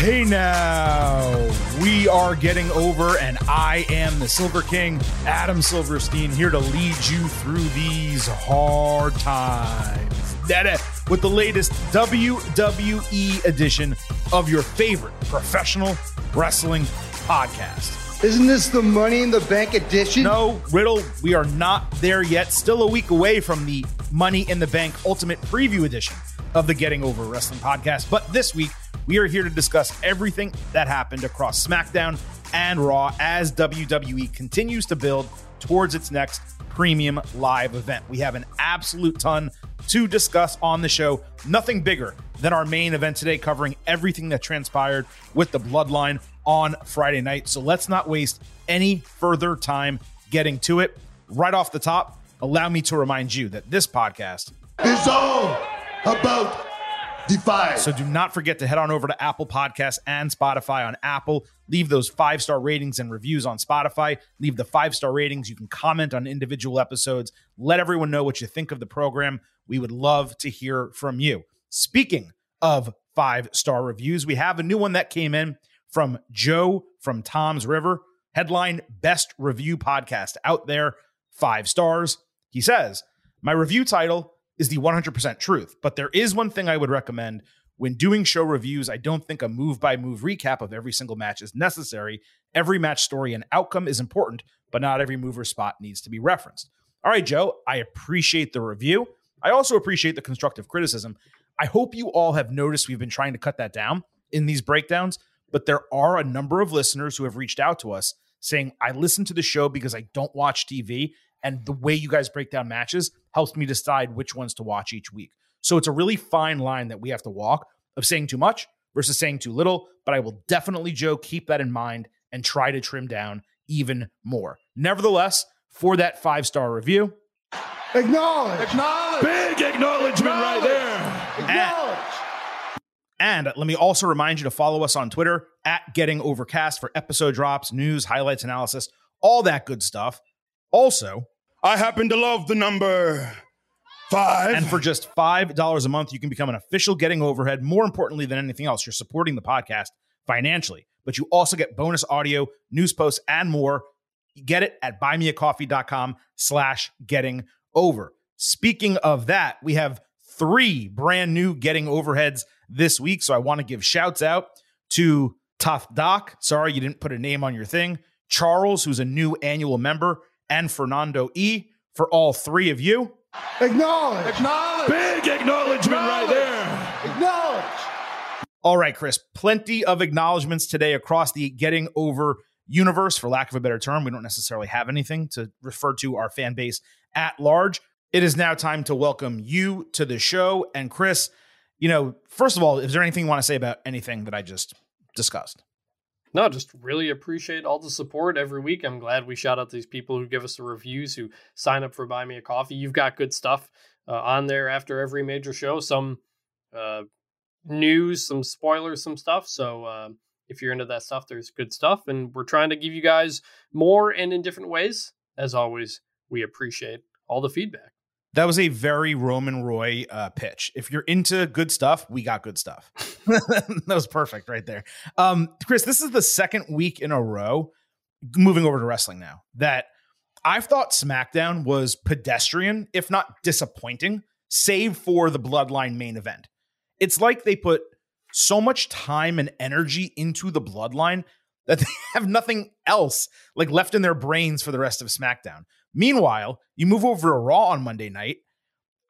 Hey now, we are getting over, and I am the Silver King, Adam Silverstein, here to lead you through these hard times. That uh, with the latest WWE edition of your favorite professional wrestling podcast. Isn't this the Money in the Bank edition? No, Riddle, we are not there yet. Still a week away from the Money in the Bank Ultimate Preview edition of the Getting Over Wrestling podcast. But this week, we are here to discuss everything that happened across SmackDown and Raw as WWE continues to build towards its next premium live event. We have an absolute ton to discuss on the show. Nothing bigger than our main event today, covering everything that transpired with the bloodline on Friday night. So let's not waste any further time getting to it. Right off the top, allow me to remind you that this podcast is all about Defy. So do not forget to head on over to Apple Podcasts and Spotify on Apple. Leave those five star ratings and reviews on Spotify. Leave the five star ratings. You can comment on individual episodes. Let everyone know what you think of the program. We would love to hear from you. Speaking of five star reviews, we have a new one that came in from Joe from Toms River. Headline Best Review Podcast out there, five stars. He says, My review title is the 100% truth. But there is one thing I would recommend when doing show reviews. I don't think a move by move recap of every single match is necessary. Every match story and outcome is important, but not every move or spot needs to be referenced. All right, Joe, I appreciate the review. I also appreciate the constructive criticism. I hope you all have noticed we've been trying to cut that down in these breakdowns, but there are a number of listeners who have reached out to us saying, I listen to the show because I don't watch TV and the way you guys break down matches helps me decide which ones to watch each week. So it's a really fine line that we have to walk of saying too much versus saying too little. But I will definitely, Joe, keep that in mind and try to trim down even more. Nevertheless, for that five star review, acknowledge, acknowledge, big acknowledgement acknowledge. right there. Acknowledge. And, and let me also remind you to follow us on Twitter at Getting Overcast for episode drops, news, highlights, analysis, all that good stuff. Also, I happen to love the number five. And for just $5 a month, you can become an official Getting Overhead. More importantly than anything else, you're supporting the podcast financially, but you also get bonus audio, news posts, and more. Get it at buymeacoffee.com slash getting over. Speaking of that, we have three brand new Getting Overheads this week. So I want to give shouts out to Tough Doc. Sorry you didn't put a name on your thing. Charles, who's a new annual member, and Fernando E. For all three of you, acknowledge, acknowledge, big acknowledgement right there. Acknowledge. All right, Chris, plenty of acknowledgments today across the Getting Over universe, for lack of a better term. We don't necessarily have anything to refer to our fan base at large. It is now time to welcome you to the show. And Chris, you know, first of all, is there anything you want to say about anything that I just discussed? No, just really appreciate all the support every week. I'm glad we shout out these people who give us the reviews, who sign up for Buy Me a Coffee. You've got good stuff uh, on there after every major show. Some uh, news, some spoilers, some stuff. So uh, if you're into that stuff, there's good stuff. And we're trying to give you guys more and in different ways. As always, we appreciate all the feedback. That was a very Roman Roy uh, pitch. If you're into good stuff, we got good stuff. that was perfect right there. Um, Chris, this is the second week in a row, moving over to wrestling now, that I've thought SmackDown was pedestrian, if not disappointing, save for the Bloodline main event. It's like they put so much time and energy into the Bloodline that they have nothing else like left in their brains for the rest of SmackDown. Meanwhile, you move over to Raw on Monday night.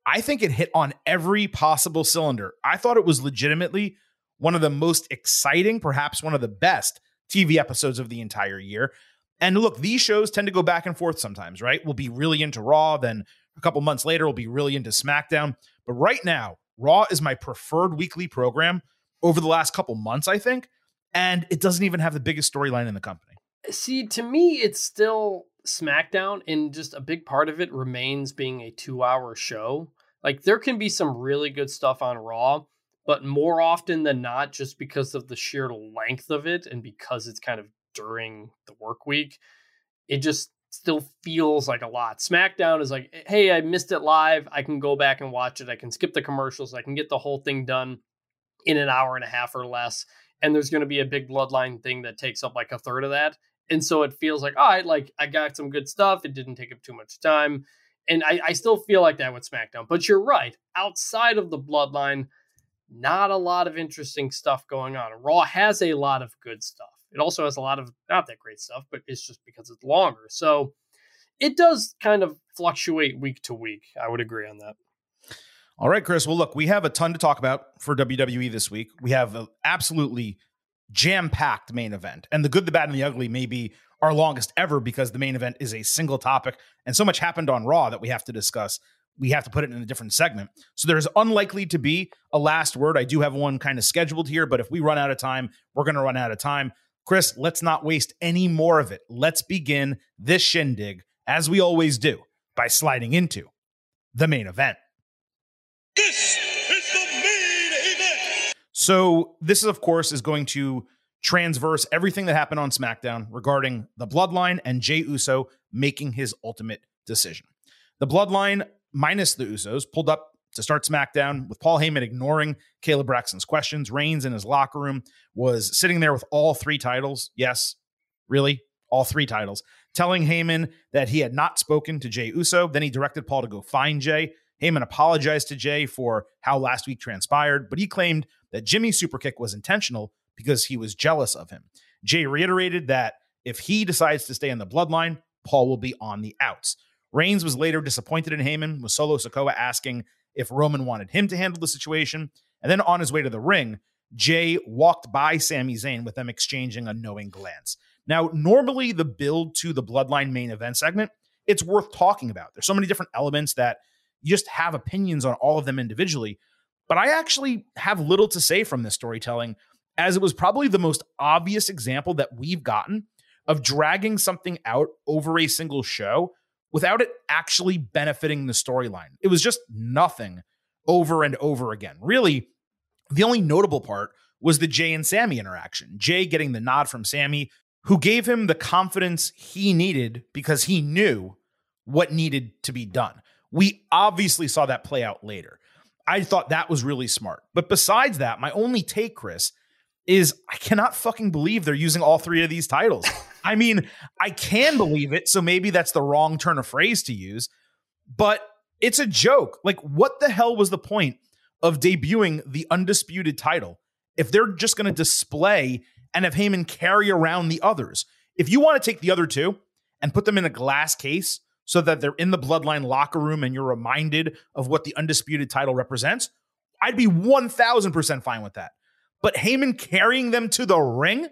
I think it hit on every possible cylinder. I thought it was legitimately one of the most exciting, perhaps one of the best TV episodes of the entire year. And look, these shows tend to go back and forth sometimes, right? We'll be really into Raw, then a couple months later, we'll be really into SmackDown. But right now, Raw is my preferred weekly program over the last couple months, I think. And it doesn't even have the biggest storyline in the company. See, to me, it's still SmackDown, and just a big part of it remains being a two hour show. Like, there can be some really good stuff on Raw, but more often than not, just because of the sheer length of it and because it's kind of during the work week, it just still feels like a lot. SmackDown is like, hey, I missed it live. I can go back and watch it. I can skip the commercials. I can get the whole thing done in an hour and a half or less. and there's going to be a big bloodline thing that takes up like a third of that. And so it feels like, all right, like I got some good stuff. It didn't take up too much time. And I, I still feel like that with SmackDown. But you're right. Outside of the bloodline, not a lot of interesting stuff going on. Raw has a lot of good stuff. It also has a lot of not that great stuff, but it's just because it's longer. So it does kind of fluctuate week to week. I would agree on that. All right, Chris. Well, look, we have a ton to talk about for WWE this week. We have an absolutely jam packed main event. And the good, the bad, and the ugly may be our longest ever because the main event is a single topic. And so much happened on Raw that we have to discuss. We have to put it in a different segment. So there's unlikely to be a last word. I do have one kind of scheduled here, but if we run out of time, we're going to run out of time. Chris, let's not waste any more of it. Let's begin this shindig, as we always do, by sliding into the main event. So this, of course, is going to transverse everything that happened on SmackDown regarding the Bloodline and Jey Uso making his ultimate decision. The Bloodline, minus the Usos, pulled up to start SmackDown with Paul Heyman ignoring Kayla Braxton's questions. Reigns in his locker room was sitting there with all three titles. Yes, really, all three titles. Telling Heyman that he had not spoken to Jey Uso. Then he directed Paul to go find Jey. Heyman apologized to Jey for how last week transpired, but he claimed that Jimmy's superkick was intentional because he was jealous of him. Jey reiterated that if he decides to stay in the bloodline, Paul will be on the outs. Reigns was later disappointed in Heyman, with Solo Sikoa asking if Roman wanted him to handle the situation. And then on his way to the ring, Jey walked by Sami Zayn with them exchanging a knowing glance. Now, normally the build to the Bloodline main event segment, it's worth talking about. There's so many different elements that you just have opinions on all of them individually. But I actually have little to say from this storytelling, as it was probably the most obvious example that we've gotten of dragging something out over a single show without it actually benefiting the storyline. It was just nothing over and over again. Really, the only notable part was the Jey and Sami interaction. Jey getting the nod from Sami, who gave him the confidence he needed because he knew what needed to be done. We obviously saw that play out later. I thought that was really smart. But besides that, my only take, Chris, is I cannot fucking believe they're using all three of these titles. I mean, I can believe it, so maybe that's the wrong turn of phrase to use, but it's a joke. Like, what the hell was the point of debuting the undisputed title if they're just going to display and have Heyman carry around the others? If you want to take the other two and put them in a glass case so that they're in the bloodline locker room and you're reminded of what the undisputed title represents, I'd be 1000% fine with that. But Heyman carrying them to the ring?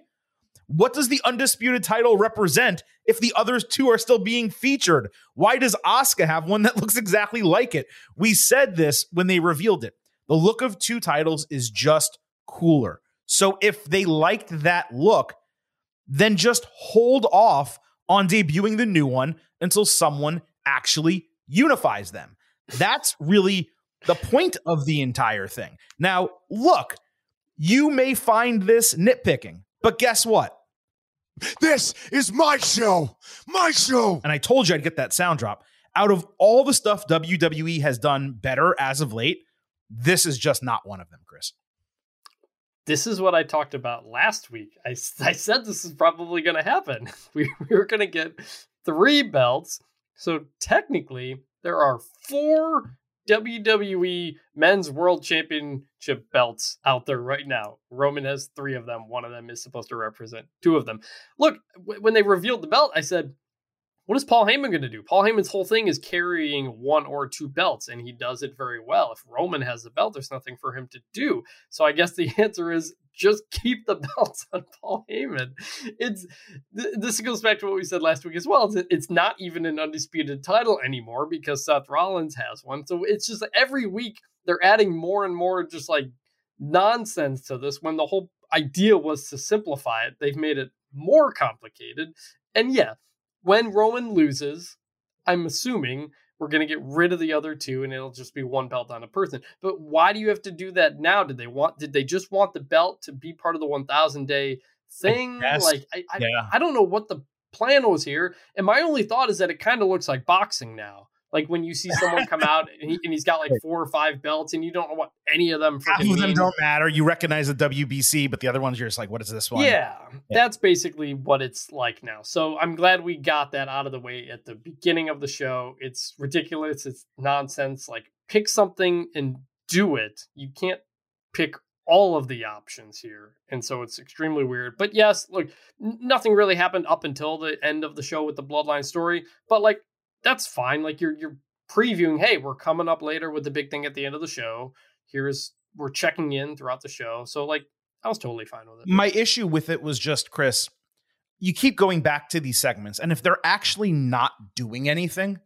What does the undisputed title represent if the others two are still being featured? Why does Asuka have one that looks exactly like it? We said this when they revealed it. The look of two titles is just cooler. So if they liked that look, then just hold off on debuting the new one until someone actually unifies them. That's really the point of the entire thing. Now, look, you may find this nitpicking, but guess what? This is my show. My show. And I told you I'd get that sound drop. Out of all the stuff WWE has done better as of late, this is just not one of them, Chris. This is what I talked about last week. I, I said this is probably going to happen. We, we were going to get three belts. So technically, there are four WWE Men's World Championship belts out there right now. Roman has three of them. One of them is supposed to represent two of them. Look, w- when they revealed the belt, I said, what is Paul Heyman going to do? Paul Heyman's whole thing is carrying one or two belts, and he does it very well. If Roman has the belt, there's nothing for him to do. So I guess the answer is just keep the belts on Paul Heyman. It's th- this goes back to what we said last week as well. It's, it's not even an undisputed title anymore because Seth Rollins has one. So it's just every week they're adding more and more just like nonsense to this when the whole idea was to simplify it. They've made it more complicated. And yeah, when Roman loses, I'm assuming we're going to get rid of the other two and it'll just be one belt on a person. But why do you have to do that now? Did they want did they just want the belt to be part of the 1000 day thing? guess. Like I I, Yeah. I don't know what the plan was here. And my only thought is that it kind of looks like boxing now Like when you see someone come out and, he, and he's got like four or five belts, and you don't know what any of them. Half of them mean. don't matter. You recognize the WBC, but the other ones you're just like, what is this one? Yeah, that's basically what it's like now. So I'm glad we got that out of the way at the beginning of the show. It's ridiculous. It's nonsense. Like pick something and do it. You can't pick all of the options here. And so it's extremely weird. But yes, look, nothing really happened up until the end of the show with the bloodline story, but like that's fine. Like you're you're previewing, hey, we're coming up later with the big thing at the end of the show. Here's we're checking in throughout the show. So like I was totally fine with it. My issue with it was just, Chris, you keep going back to these segments, and if they're actually not doing anything,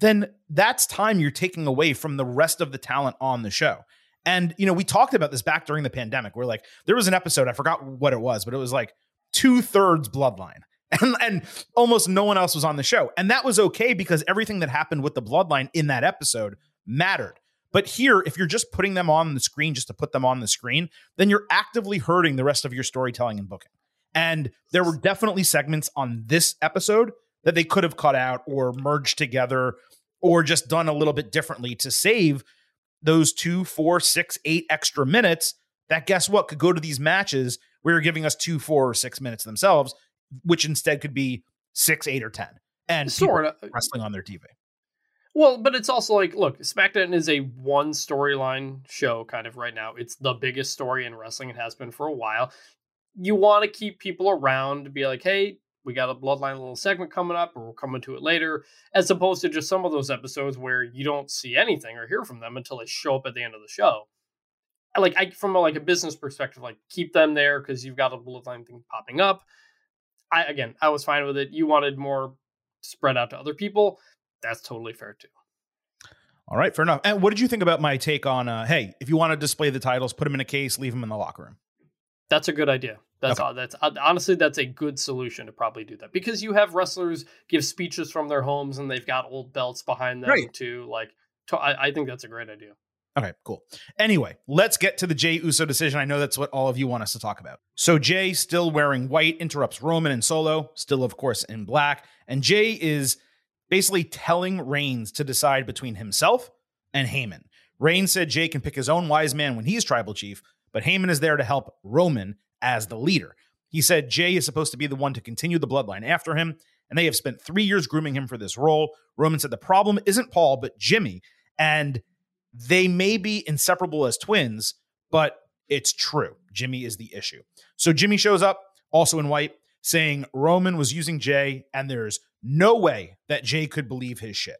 then that's time you're taking away from the rest of the talent on the show. And, you know, we talked about this back during the pandemic We're like, there was an episode, I forgot what it was, but it was like two thirds bloodline. And, and almost no one else was on the show. And that was okay because everything that happened with the bloodline in that episode mattered. But here, if you're just putting them on the screen just to put them on the screen, then you're actively hurting the rest of your storytelling and booking. And there were definitely segments on this episode that they could have cut out or merged together or just done a little bit differently to save those two, four, six, eight extra minutes that guess what could go to these matches where you're giving us two, four, or six minutes themselves, which instead could be six, eight, or ten. And Sort of. wrestling on their TV. Well, but it's also like, look, SmackDown is a one storyline show kind of right now. It's the biggest story in wrestling. It has been for a while. You want to keep people around to be like, hey, we got a Bloodline little segment coming up, or we're coming to it later, as opposed to just some of those episodes where you don't see anything or hear from them until they show up at the end of the show. Like, I from a, like a business perspective, like keep them there because you've got a Bloodline thing popping up. I again, I was fine with it. You wanted more spread out to other people. That's totally fair too. All right, fair enough. And what did you think about my take on, uh, hey, if you want to display the titles, put them in a case, leave them in the locker room? That's a good idea. That's Okay. That's uh, honestly that's a good solution to probably do that because you have wrestlers give speeches from their homes and they've got old belts behind them Right. too. Like, to, I, I think that's a great idea. Okay, cool. Anyway, let's get to the Jey Uso decision. I know that's what all of you want us to talk about. So Jey, still wearing white, interrupts Roman and Solo, still, of course, in black. And Jey is basically telling Reigns to decide between himself and Heyman. Reigns said Jey can pick his own wise man when he's tribal chief, but Heyman is there to help Roman as the leader. He said Jey is supposed to be the one to continue the bloodline after him, and they have spent three years grooming him for this role. Roman said the problem isn't Paul, but Jimmy. And they may be inseparable as twins, but it's true. Jimmy is the issue. So Jimmy shows up, also in white, saying Roman was using Jey, and there's no way that Jey could believe his shit.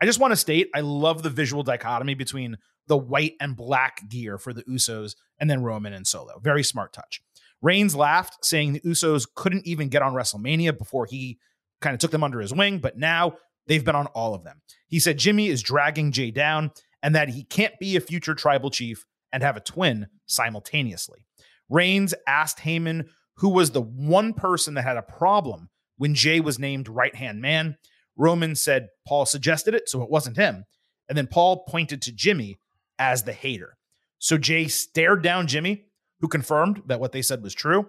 I just want to state I love the visual dichotomy between the white and black gear for the Usos and then Roman and Solo. Very smart touch. Reigns laughed, saying the Usos couldn't even get on WrestleMania before he kind of took them under his wing, but now they've been on all of them. He said Jimmy is dragging Jey down and that he can't be a future tribal chief and have a twin simultaneously. Reigns asked Heyman who was the one person that had a problem when Jey was named right hand man. Roman said Paul suggested it, so it wasn't him. And then Paul pointed to Jimmy as the hater. So Jey stared down Jimmy, who confirmed that what they said was true.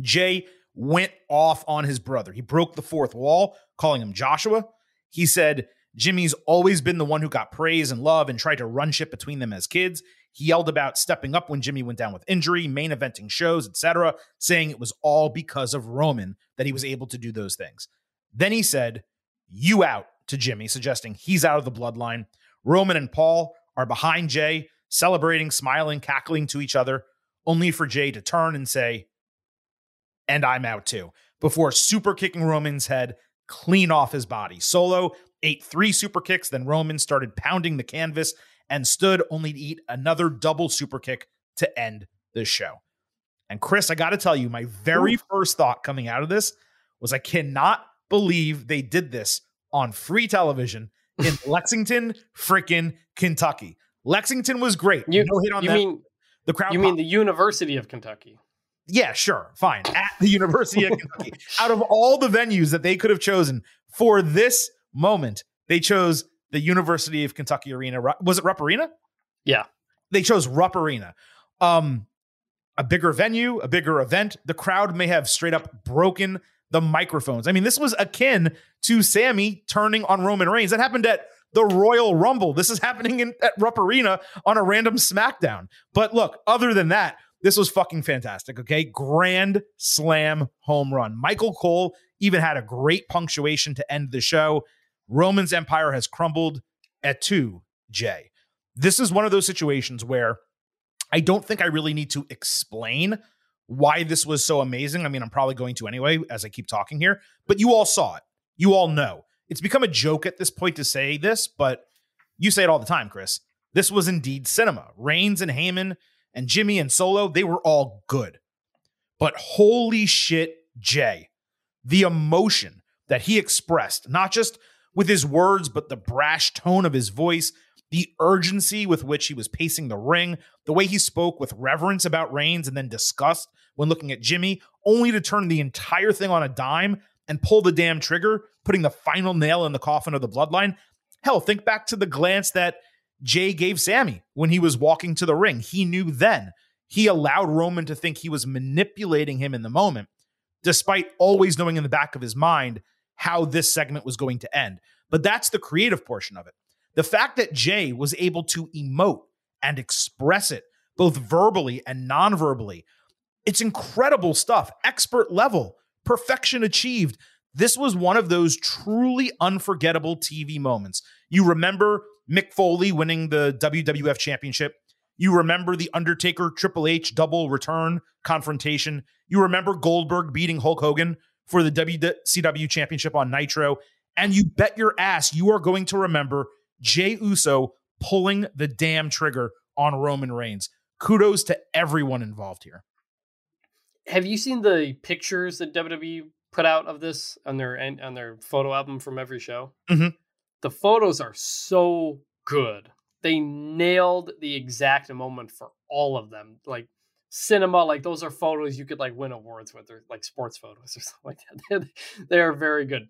Jey went off on his brother. He broke the fourth wall, calling him Joshua. He said Jimmy's always been the one who got praise and love and tried to run shit between them as kids. He yelled about stepping up when Jimmy went down with injury, main eventing shows, etc., saying it was all because of Roman that he was able to do those things. Then he said, "You out" to Jimmy, suggesting he's out of the bloodline. Roman and Paul are behind Jey, celebrating, smiling, cackling to each other, only for Jey to turn and say, and I'm out too, before super kicking Roman's head clean off his body. Solo ate three super kicks, then Roman started pounding the canvas and stood only to eat another double super kick to end the show. And Chris, I got to tell you, my very first thought coming out of this was I cannot believe they did this on free television in Lexington, freaking Kentucky. Lexington was great. You, no hit on you mean the crowd. you mean the University of Kentucky? Yeah, sure, fine. At the University of Kentucky. Out of all the venues that they could have chosen for this moment, they chose the University of Kentucky Arena. Was it Rupp Arena? Yeah. They chose Rupp Arena. Um, a bigger venue, a bigger event. The crowd may have straight up broken the microphones. I mean, this was akin to Sami turning on Roman Reigns. That happened at the Royal Rumble. This is happening in, at Rupp Arena on a random SmackDown. But look, other than that, this was fucking fantastic. Okay. Grand slam home run. Michael Cole even had a great punctuation to end the show. Roman's empire has crumbled et tu, Jey. This is one of those situations where I don't think I really need to explain why this was so amazing. I mean, I'm probably going to anyway as I keep talking here, but you all saw it. You all know. It's become a joke at this point to say this, but you say it all the time, Chris. This was indeed cinema. Reigns and Heyman and Jimmy and Solo, they were all good. But holy shit, Jey, the emotion that he expressed, not just with his words, but the brash tone of his voice, the urgency with which he was pacing the ring, the way he spoke with reverence about Reigns and then disgust when looking at Jimmy, only to turn the entire thing on a dime and pull the damn trigger, putting the final nail in the coffin of the bloodline. Hell, think back to the glance that Jey gave Sami when he was walking to the ring. He knew then. He allowed Roman to think he was manipulating him in the moment, despite always knowing in the back of his mind how this segment was going to end. But that's the creative portion of it. The fact that Jey was able to emote and express it both verbally and non verbally, it's incredible stuff, expert level, perfection achieved. This was one of those truly unforgettable TV moments. You remember Mick Foley winning the WWF Championship. You remember the Undertaker Triple H double return confrontation. You remember Goldberg beating Hulk Hogan for the WCW Championship on Nitro. And you bet your ass you are going to remember Jey Uso pulling the damn trigger on Roman Reigns. Kudos to everyone involved here. Have you seen the pictures that WWE put out of this on their on their photo album from every show? Mm-hmm. The photos are so good. They nailed the exact moment for all of them. Like cinema, like those are photos you could like win awards with, or like sports photos or something like that. they are very good.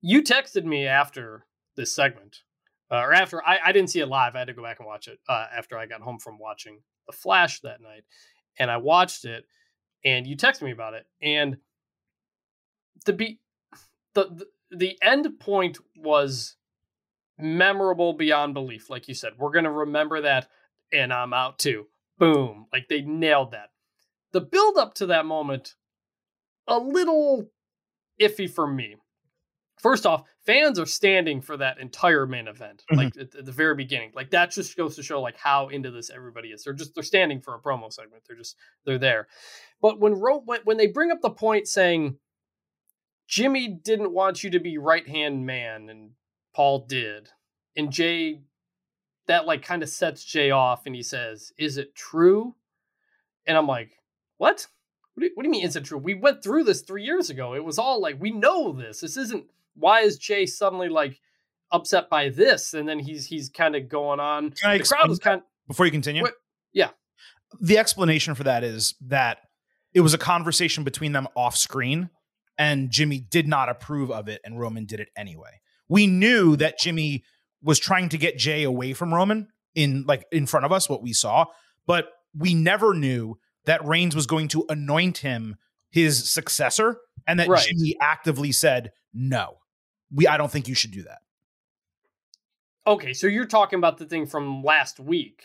You texted me after this segment uh, or after I, I didn't see it live. I had to go back and watch it uh, after I got home from watching The Flash that night, and I watched it. And you texted me about it, and the be the, the the end point was memorable beyond belief. Like you said, we're gonna remember that, and I'm out too. Boom! Like they nailed that. The build up to that moment, a little iffy for me first off, fans are standing for that entire main event, mm-hmm. like at, at, the very beginning. Like that just goes to show like how into this everybody is. They're just they're standing for a promo segment. They're just they're there. But when Ro- when, when they bring up the point saying Jimmy didn't want you to be right hand man and Paul did, and Jey that like kind of sets Jey off, and he says, "Is it true?" And I'm like, "What?" What do, you, what do you mean, is it true? We went through this three years ago. It was all like, we know this. This isn't why is Jey suddenly like upset by this? And then he's he's kind of going on. Can the crowd is kind of, before you continue. Wait, yeah. The explanation for that is that it was a conversation between them off screen, and Jimmy did not approve of it, and Roman did it anyway. We knew that Jimmy was trying to get Jey away from Roman in like in front of us, what we saw, but we never knew that Reigns was going to anoint him his successor, and that right. Jimmy actively said no we I don't think you should do that. Okay, so you're talking about the thing from last week.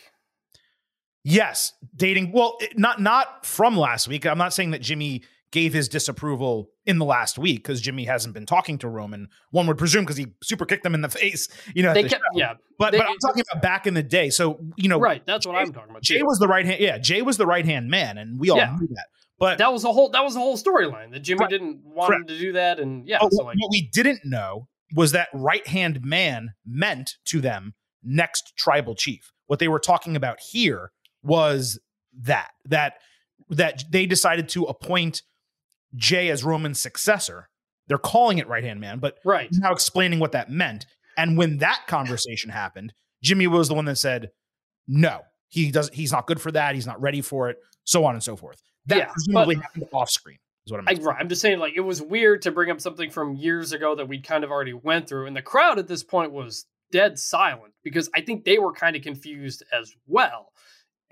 Yes, dating. Well, not not from last week. I'm not saying that Jimmy gave his disapproval in the last week because Jimmy hasn't been talking to Roman. One would presume because he super kicked them in the face. You know, they kept, yeah. But they, but I'm talking about back in the day. So you know, right? That's Jey, what I'm talking about. Jey was the right hand. Yeah, Jey was the right hand man, and we all yeah. knew that. But that was a whole that was a whole storyline that Jimmy right, didn't want correct. him to do that, and yeah. Oh, so like, what we didn't know was that right hand man meant to them next tribal chief. What they were talking about here was that that that they decided to appoint Jey as Roman's successor. They're calling it right hand man, but right now explaining what that meant. And when that conversation happened, Jimmy was the one that said, "No, he does. He's not good for that. He's not ready for it." So on and so forth. That yeah, presumably but, happened off screen is what I'm. I, right, I'm just saying, like it was weird to bring up something from years ago that we kind of already went through, and the crowd at this point was dead silent because I think they were kind of confused as well.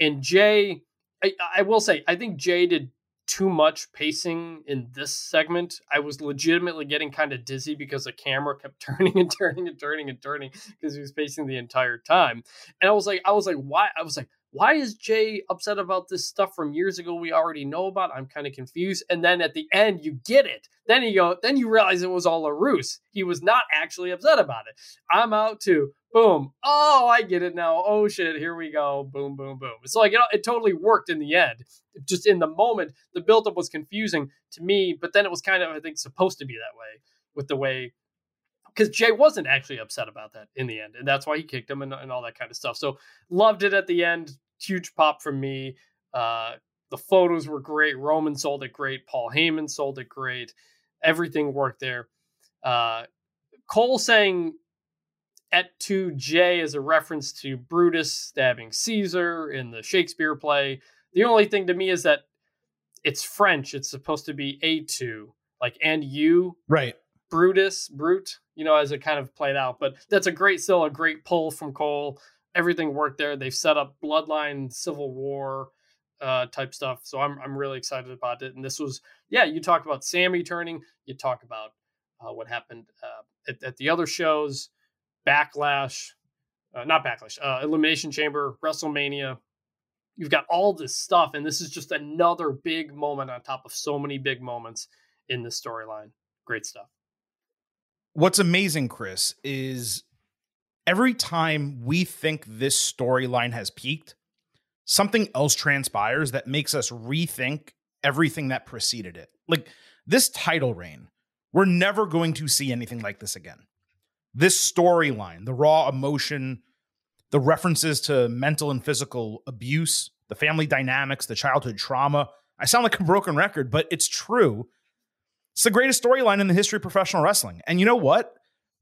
And Jey, I, I will say, I think Jey did too much pacing in this segment. I was legitimately getting kind of dizzy because the camera kept turning and turning and turning and turning because he was pacing the entire time. And I was like, I was like, why? I was like, why is Jey upset about this stuff from years ago we already know about? I'm kind of confused. And then at the end, you get it. Then you go, then you realize it was all a ruse. He was not actually upset about it. I'm out too. Boom. Oh, I get it now. Oh shit, here we go. Boom, boom, boom. It's like it, it totally worked in the end. Just in the moment, the buildup was confusing to me, but then it was kind of, I think, supposed to be that way with the way because Jey wasn't actually upset about that in the end, and that's why he kicked him and, and all that kind of stuff. So loved it at the end. Huge pop from me. Uh, the photos were great. Roman sold it great. Paul Heyman sold it great. Everything worked there. Uh, Cole saying et tu Jey is a reference to Brutus stabbing Caesar in the Shakespeare play. The only thing to me is that it's French. It's supposed to be a two, like and you, right? Brutus, Brute, you know, as it kind of played out. But that's a great, still a great pull from Cole. Everything worked there. They've set up Bloodline, Civil War uh, type stuff. So I'm I'm really excited about it. And this was, yeah, you talk about Sami turning. You talk about uh, what happened uh, at, at, the other shows, Backlash, uh, not Backlash, uh, Elimination Chamber, WrestleMania. You've got all this stuff, and this is just another big moment on top of so many big moments in this storyline. Great stuff what's amazing, Chris, is every time we think this storyline has peaked, something else transpires that makes us rethink everything that preceded it. Like this title reign, we're never going to see anything like this again. This storyline, the raw emotion, the references to mental and physical abuse, the family dynamics, the childhood trauma. I sound like a broken record, but it's true. It's the greatest storyline in the history of professional wrestling. And you know what?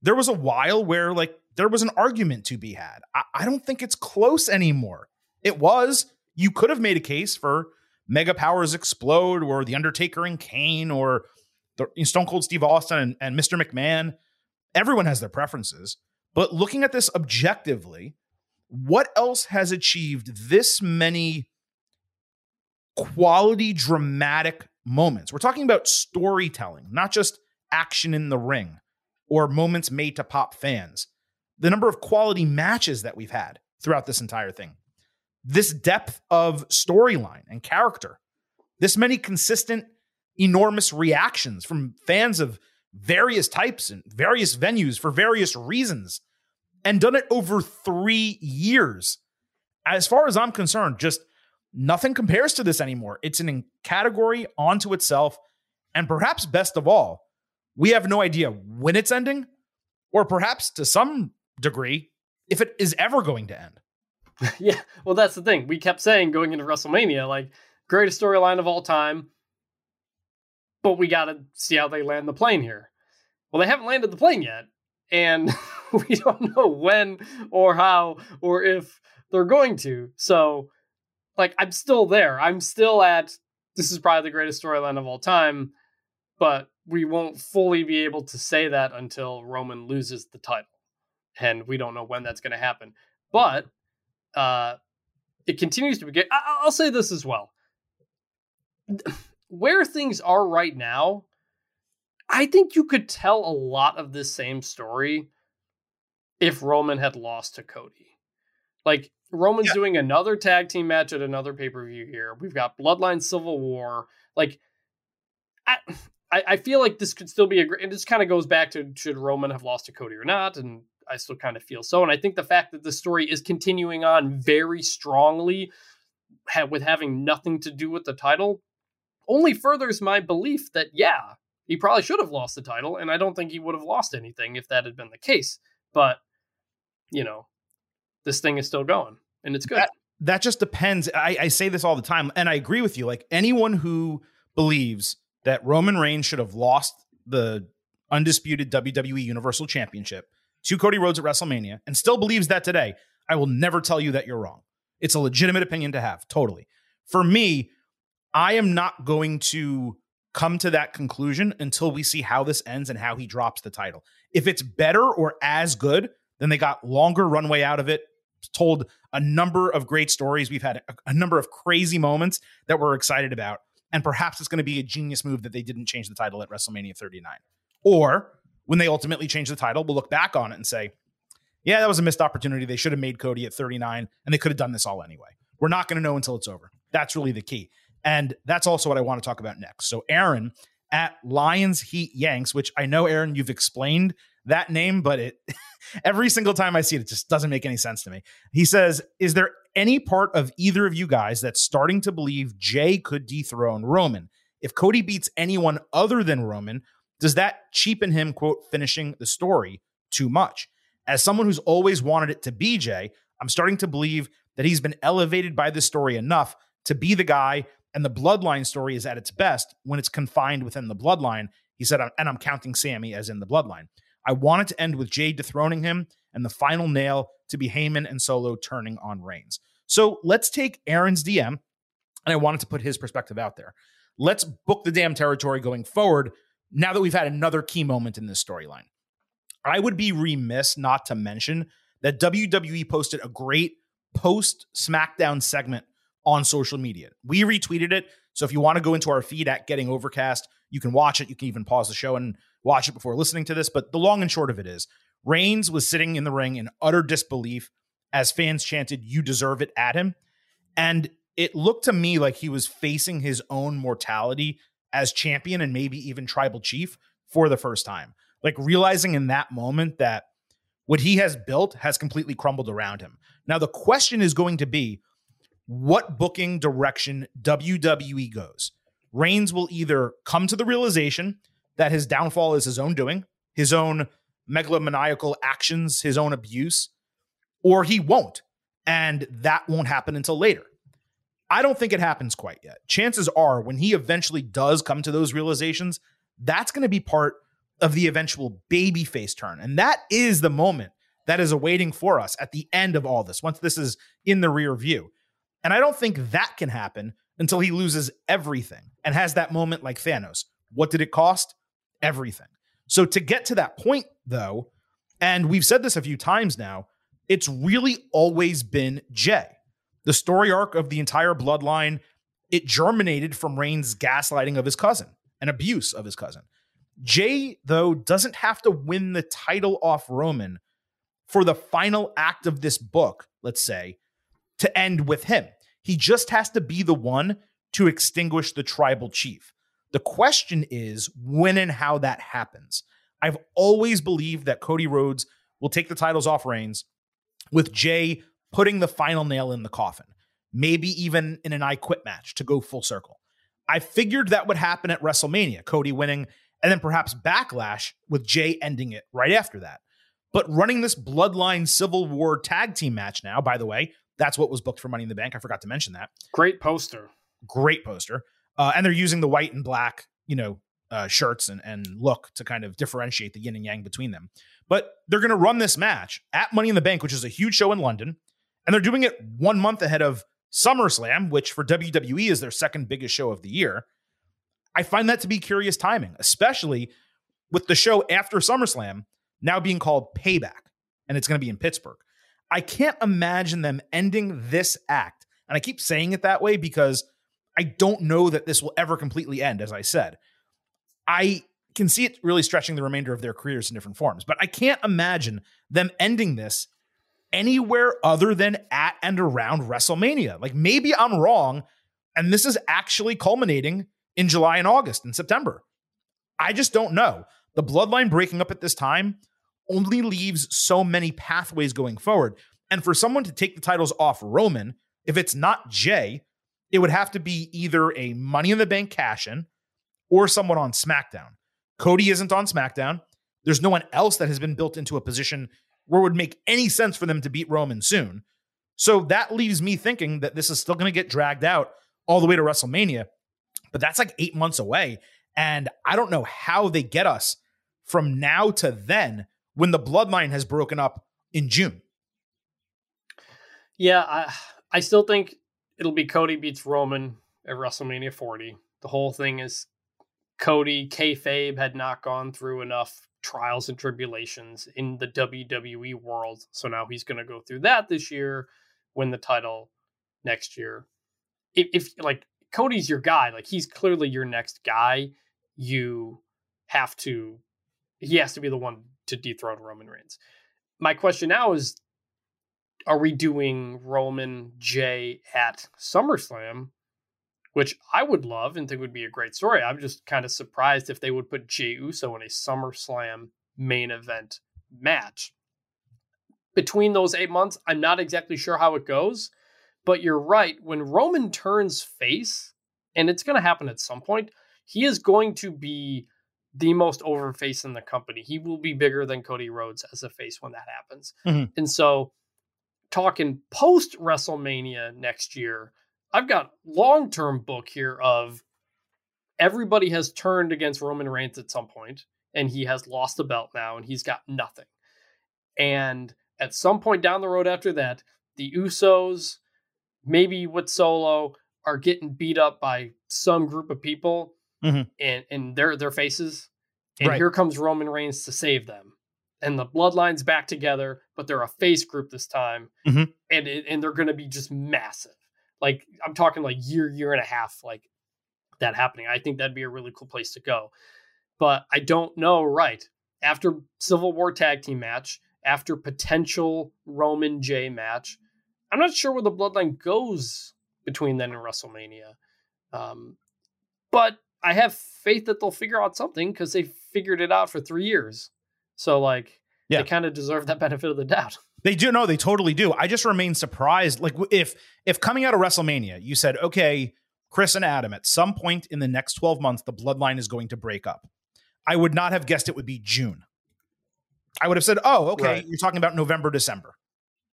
There was a while where like there was an argument to be had. I, I don't think it's close anymore. It was. You could have made a case for Mega Powers Explode or The Undertaker and Kane or the, Stone Cold Steve Austin and, and Mr. McMahon. Everyone has their preferences. But looking at this objectively, what else has achieved this many quality dramatic moments. We're talking about storytelling, not just action in the ring or moments made to pop fans. The number of quality matches that we've had throughout this entire thing. This depth of storyline and character. This many consistent, enormous reactions from fans of various types and various venues for various reasons, and done it over three years. As far as I'm concerned, just Nothing compares to this anymore. It's an category onto itself. And perhaps best of all, we have no idea when it's ending, or perhaps to some degree, if it is ever going to end. yeah, well, that's the thing. We kept saying going into WrestleMania, like, greatest storyline of all time, but we got to see how they land the plane here. Well, they haven't landed the plane yet, and we don't know when or how or if they're going to. So like I'm still there. I'm still at this is probably the greatest storyline of all time, but we won't fully be able to say that until Roman loses the title. And we don't know when that's going to happen. But uh it continues to be. I- I'll say this as well. Where things are right now, I think you could tell a lot of this same story if Roman had lost to Cody. Like Roman's yeah. doing another tag team match at another pay per view here. We've got Bloodline Civil War. Like, I, I feel like this could still be a great. And this kind of goes back to should Roman have lost to Cody or not, and I still kind of feel so. And I think the fact that the story is continuing on very strongly, with having nothing to do with the title, only furthers my belief that yeah, he probably should have lost the title, and I don't think he would have lost anything if that had been the case. But you know, this thing is still going and it's good. That, that just depends. I, I say this all the time, and I agree with you. Like anyone who believes that Roman Reigns should have lost the undisputed WWE Universal Championship to Cody Rhodes at WrestleMania and still believes that today, I will never tell you that you're wrong. It's a legitimate opinion to have, totally. For me, I am not going to come to that conclusion until we see how this ends and how he drops the title. If it's better or as good, then they got longer runway out of it, told a number of great stories. We've had a, a number of crazy moments that we're excited about. and perhaps it's going to be a genius move that they didn't change the title at WrestleMania 39. Or when they ultimately change the title, we'll look back on it and say, yeah, that was a missed opportunity. They should have made Cody at 39 and they could have done this all anyway. We're not going to know until it's over. That's really the key. And that's also what I want to talk about next. So, Aaron at Lions Heat Yanks, which I know, Aaron, you've explained that name, but it every single time I see it, it just doesn't make any sense to me. He says, Is there any part of either of you guys that's starting to believe Jey could dethrone Roman? If Cody beats anyone other than Roman, does that cheapen him, quote, finishing the story too much? As someone who's always wanted it to be Jey, I'm starting to believe that he's been elevated by this story enough to be the guy, and the bloodline story is at its best when it's confined within the bloodline. He said, and I'm counting Sami as in the bloodline. I want it to end with Jey dethroning him and the final nail to be Heyman and Solo turning on Reigns. So let's take Aaron's DM, and I wanted to put his perspective out there. Let's book the damn territory going forward now that we've had another key moment in this storyline. I would be remiss not to mention that WWE posted a great post SmackDown segment on social media. We retweeted it. So if you want to go into our feed at Getting Overcast, you can watch it. You can even pause the show and watch it before listening to this. But the long and short of it is Reigns was sitting in the ring in utter disbelief as fans chanted, You deserve it at him. And it looked to me like he was facing his own mortality as champion and maybe even tribal chief for the first time. Like realizing in that moment that what he has built has completely crumbled around him. Now, the question is going to be what booking direction WWE goes. Reigns will either come to the realization that his downfall is his own doing, his own megalomaniacal actions, his own abuse, or he won't. And that won't happen until later. I don't think it happens quite yet. Chances are, when he eventually does come to those realizations, that's going to be part of the eventual babyface turn. And that is the moment that is awaiting for us at the end of all this, once this is in the rear view. And I don't think that can happen until he loses everything and has that moment like Thanos. What did it cost? Everything. So to get to that point, though, and we've said this a few times now, it's really always been Jey. The story arc of the entire bloodline, it germinated from Reigns' gaslighting of his cousin and abuse of his cousin. Jey, though, doesn't have to win the title off Roman for the final act of this book, let's say, to end with him. He just has to be the one to extinguish the tribal chief. The question is when and how that happens. I've always believed that Cody Rhodes will take the titles off Reigns with Jey putting the final nail in the coffin, maybe even in an I quit match to go full circle. I figured that would happen at WrestleMania, Cody winning and then perhaps backlash with Jey ending it right after that. But running this bloodline civil war tag team match now, by the way, that's what was booked for Money in the Bank. I forgot to mention that. Great poster. Great poster. Uh, and they're using the white and black, you know, uh, shirts and, and look to kind of differentiate the yin and yang between them. But they're going to run this match at Money in the Bank, which is a huge show in London. And they're doing it one month ahead of SummerSlam, which for WWE is their second biggest show of the year. I find that to be curious timing, especially with the show after SummerSlam now being called Payback, and it's going to be in Pittsburgh. I can't imagine them ending this act. And I keep saying it that way because I don't know that this will ever completely end, as I said. I can see it really stretching the remainder of their careers in different forms, but I can't imagine them ending this anywhere other than at and around WrestleMania. Like maybe I'm wrong, and this is actually culminating in July and August and September. I just don't know. The bloodline breaking up at this time only leaves so many pathways going forward. And for someone to take the titles off Roman, if it's not Jey, it would have to be either a Money in the Bank cash in or someone on SmackDown. Cody isn't on SmackDown. There's no one else that has been built into a position where it would make any sense for them to beat Roman soon. So that leaves me thinking that this is still going to get dragged out all the way to WrestleMania but that's like eight months away. And I don't know how they get us from now to then when the bloodline has broken up in June. Yeah, I I still think it'll be Cody beats Roman at WrestleMania 40. The whole thing is Cody kayfabe had not gone through enough trials and tribulations in the WWE world, so now he's going to go through that this year, win the title next year. If, if like Cody's your guy. Like he's clearly your next guy. You have to, he has to be the one to dethrone Roman Reigns. My question now is are we doing Roman Jey at SummerSlam? Which I would love and think would be a great story. I'm just kind of surprised if they would put Jey Uso in a SummerSlam main event match. Between those eight months, I'm not exactly sure how it goes, but you're right. When Roman turns face, and it's going to happen at some point, he is going to be the most over face in the company. He will be bigger than Cody Rhodes as a face when that happens. Mhm. And so, talking post WrestleMania next year, I've got long term book here of everybody has turned against Roman Reigns at some point, and he has lost the belt now, and he's got nothing. And at some point down the road after that, the Usos, maybe with Solo, are getting beat up by some group of people Mhm. and and their their faces. And Right. here comes Roman Reigns to save them. And the bloodline's back together, but they're a face group this time. Mhm. And it, and they're gonna be just massive. Like I'm talking like year, year and a half, like that happening. I think that'd be a really cool place to go. But I don't know, right? After Civil War tag team match, after potential Roman Jey match, I'm not sure where the bloodline goes between then and WrestleMania. Um, but I have faith that they'll figure out something because they figured it out for three years. So like Yeah. they kind of deserve that benefit of the doubt. They do no, they totally do. I just remain surprised. Like if if coming out of WrestleMania, you said, okay, Chris and Adam, at some point in the next 12 months, the bloodline is going to break up. I would not have guessed it would be June. I would have said, oh, okay, Right. you're talking about November, December.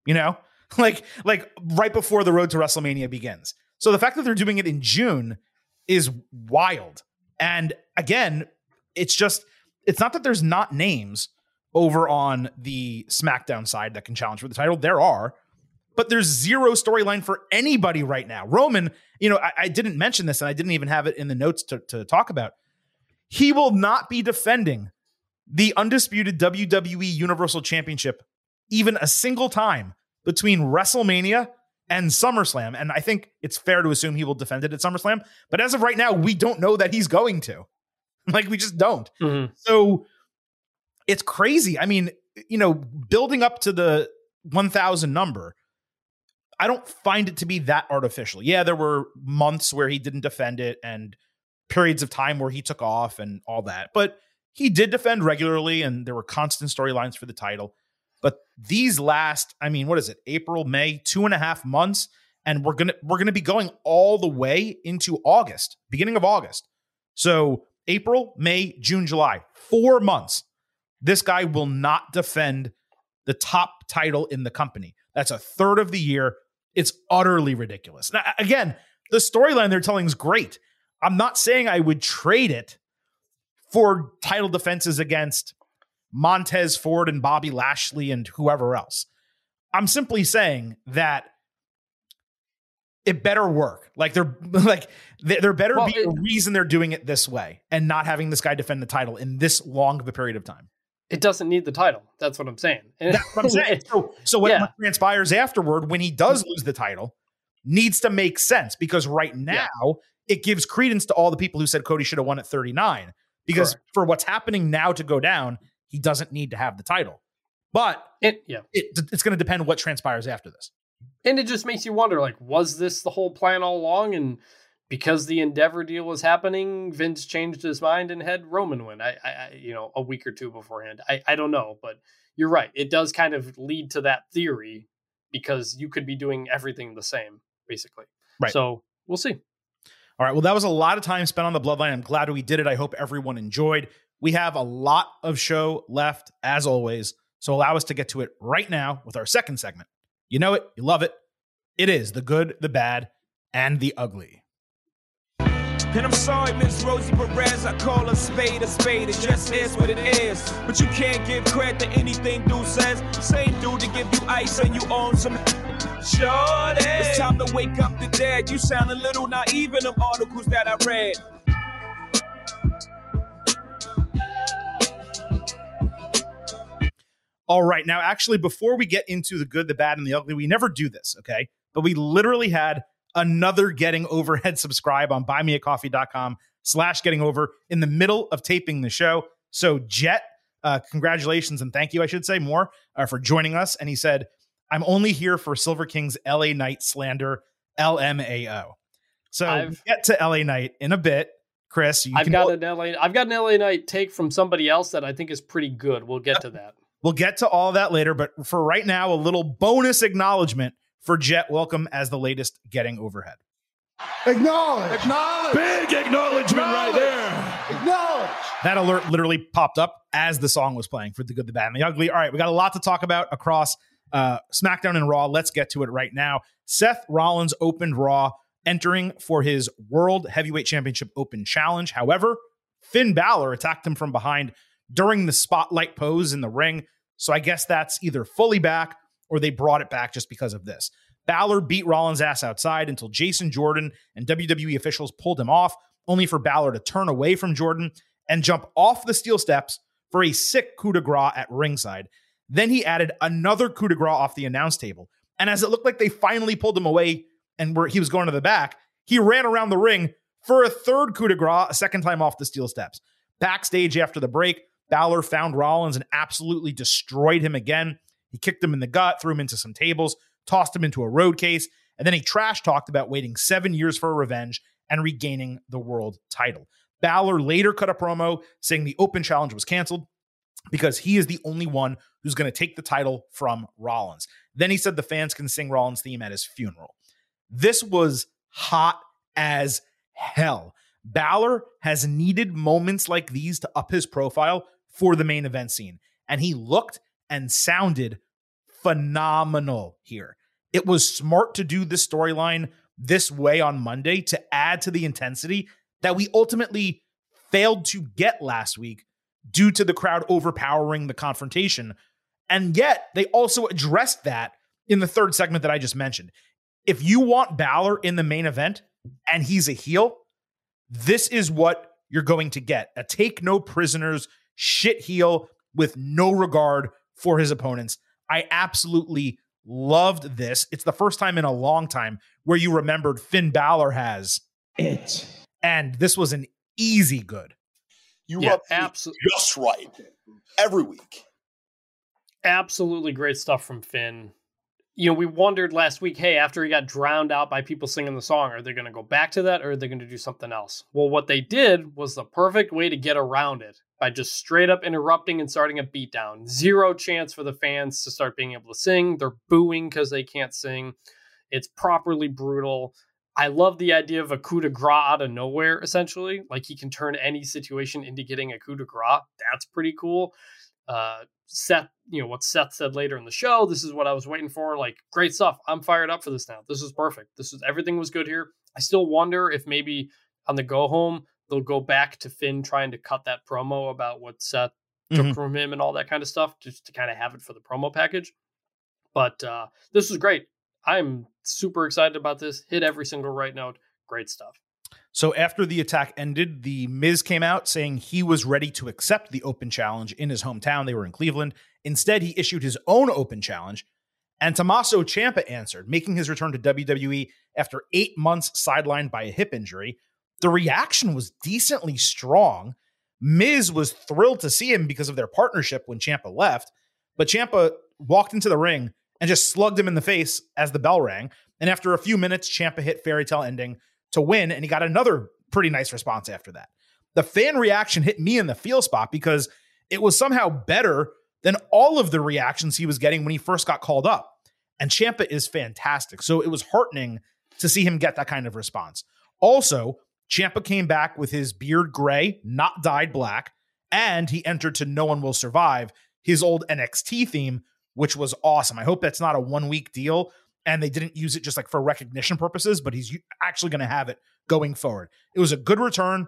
You know? Like, like right before the road to WrestleMania begins. So the fact that they're doing it in June is wild. And again, it's just, it's not that there's not names over on the SmackDown side that can challenge for the title. There are, but there's zero storyline for anybody right now. Roman, you know, I, I didn't mention this and I didn't even have it in the notes to, to talk about. He will not be defending the undisputed WWE Universal Championship even a single time between WrestleMania and SummerSlam. And I think it's fair to assume he will defend it at SummerSlam. But as of right now, we don't know that he's going to. Like, we just don't. Mm-hmm. So it's crazy. I mean, you know, building up to the 1000 number, I don't find it to be that artificial. Yeah, there were months where he didn't defend it and periods of time where he took off and all that. But he did defend regularly and there were constant storylines for the title. But these last, I mean, what is it? April, May, two and a half months. And we're gonna we're gonna be going all the way into August, beginning of August. So April, May, June, July, four months. This guy will not defend the top title in the company. That's a third of the year. It's utterly ridiculous. Now, again, the storyline they're telling is great. I'm not saying I would trade it for title defenses against Montez Ford and Bobby Lashley and whoever else. I'm simply saying that it better work. Like they're like there better Well, be a reason they're doing it this way and not having this guy defend the title in this long of a period of time. It doesn't need the title. That's what I'm saying. That's what I'm saying. So, so what, Yeah. what transpires afterward when he does mm-hmm. lose the title needs to make sense because right now Yeah. it gives credence to all the people who said Cody should have won at 39. Because Correct. for what's happening now to go down, he doesn't need to have the title. But it, yeah. it, it's going to depend what transpires after this. And it just makes you wonder, like, was this the whole plan all along? And because the Endeavor deal was happening, Vince changed his mind and had Roman win. I, I, you know, a week or two beforehand. I, I don't know, but you're right. It does kind of lead to that theory because you could be doing everything the same, basically. Right. So we'll see. All right. Well, that was a lot of time spent on the bloodline. I'm glad we did it. I hope everyone enjoyed. We have a lot of show left, as always. So allow us to get to it right now with our second segment. You know it, you love it. It is the good, the bad, and the ugly. And I'm sorry, Miss Rosie Perez, I call a spade a spade, it just is what it is. But you can't give credit to anything dude says. Same dude to give you ice and you own some. Shorty. It's time to wake up the dead. You sound a little naive in them articles that I read. All right. Now, actually, before we get into the good, the bad, and the ugly, we never do this, okay? But we literally had another getting overhead subscribe on buymeacoffee.com slash getting over in the middle of taping the show. So Jet, uh, congratulations and thank you, I should say more uh, for joining us. And he said, I'm only here for Silver King's LA Knight slander, LMAO. So I've- get to LA Knight in a bit. Chris, you I've got an LA. I've got an LA Knight take from somebody else that I think is pretty good. We'll get to that. We'll get to all that later, but for right now, a little bonus acknowledgement for Jet Welcome as the latest getting overhead. Acknowledge. Acknowledge. Big acknowledgement right there. Acknowledge. That alert literally popped up as the song was playing for the good, the bad, and the ugly. All right, we got a lot to talk about across uh, SmackDown and Raw. Let's get to it right now. Seth Rollins opened Raw, entering for his World Heavyweight Championship Open Challenge. However, Finn Balor attacked him from behind during the spotlight pose in the ring. So I guess that's either fully back or they brought it back just because of this. Balor beat Rollins' ass outside until Jason Jordan and WWE officials pulled him off, only for Balor to turn away from Jordan and jump off the steel steps for a sick coup de grace at ringside. Then he added another coup de grace off the announce table. And as it looked like they finally pulled him away and where he was going to the back, he ran around the ring for a third coup de grace, a second time off the steel steps. Backstage after the break, Balor found Rollins and absolutely destroyed him again. He kicked him in the gut, threw him into some tables, tossed him into a road case, and then he trash talked about waiting seven years for a revenge and regaining the world title. Balor later cut a promo saying the open challenge was canceled because he is the only one who's going to take the title from Rollins. Then he said the fans can sing Rollins' theme at his funeral. This was hot as hell. Balor has needed moments like these to up his profile for the main event scene, and he looked and sounded phenomenal here. It was smart to do this storyline this way on Monday to add to the intensity that we ultimately failed to get last week due to the crowd overpowering the confrontation. And yet, they also addressed that in the third segment that I just mentioned. If you want Balor in the main event and he's a heel, this is what you're going to get a take no prisoners shit heel with no regard for his opponents. I absolutely loved this. It's the first time in a long time where you remembered Finn Balor has It. and this was an easy good. You Yeah, absolutely. just right every week. absolutely great stuff from Finn. You know, we wondered last week, hey, after he got drowned out by people singing the song, are they going to go back to that or are they going to do something else? Well, what they did was the perfect way to get around it by just straight up interrupting and starting a beatdown. Zero chance for the fans to start being able to sing. They're booing because they can't sing. It's properly brutal. I love the idea of a coup de grace out of nowhere, essentially. Like he can turn any situation into getting a coup de grace. That's pretty cool. Uh, Seth, you know, what Seth said later in the show, this is what I was waiting for. Like, great stuff. I'm fired up for this now. This is perfect. This is everything was good here. I still wonder if maybe on the go home, they'll go back to Finn trying to cut that promo about what Seth took Mhm. from him and all that kind of stuff, just to kind of have it for the promo package. But uh, this was great. I'm super excited about this. Hit every single right note. Great stuff. So after the attack ended, the Miz came out saying he was ready to accept the open challenge in his hometown. They were in Cleveland. Instead, he issued his own open challenge, and Tommaso Ciampa answered, making his return to WWE after eight months sidelined by a hip injury. The reaction was decently strong. Miz was thrilled to see him because of their partnership when Ciampa left, but Ciampa walked into the ring and just slugged him in the face as the bell rang. And after a few minutes, Ciampa hit fairy tale ending to win, and he got another pretty nice response after that. The fan reaction hit me in the feel spot because it was somehow better than all of the reactions he was getting when he first got called up. And Ciampa is fantastic. So it was heartening to see him get that kind of response. Also, Ciampa came back with his beard gray, not dyed black, and he entered to No One Will Survive, his old NXT theme, which was awesome. I hope that's not a one week deal and they didn't use it just like for recognition purposes, but he's actually going to have it going forward. It was a good return.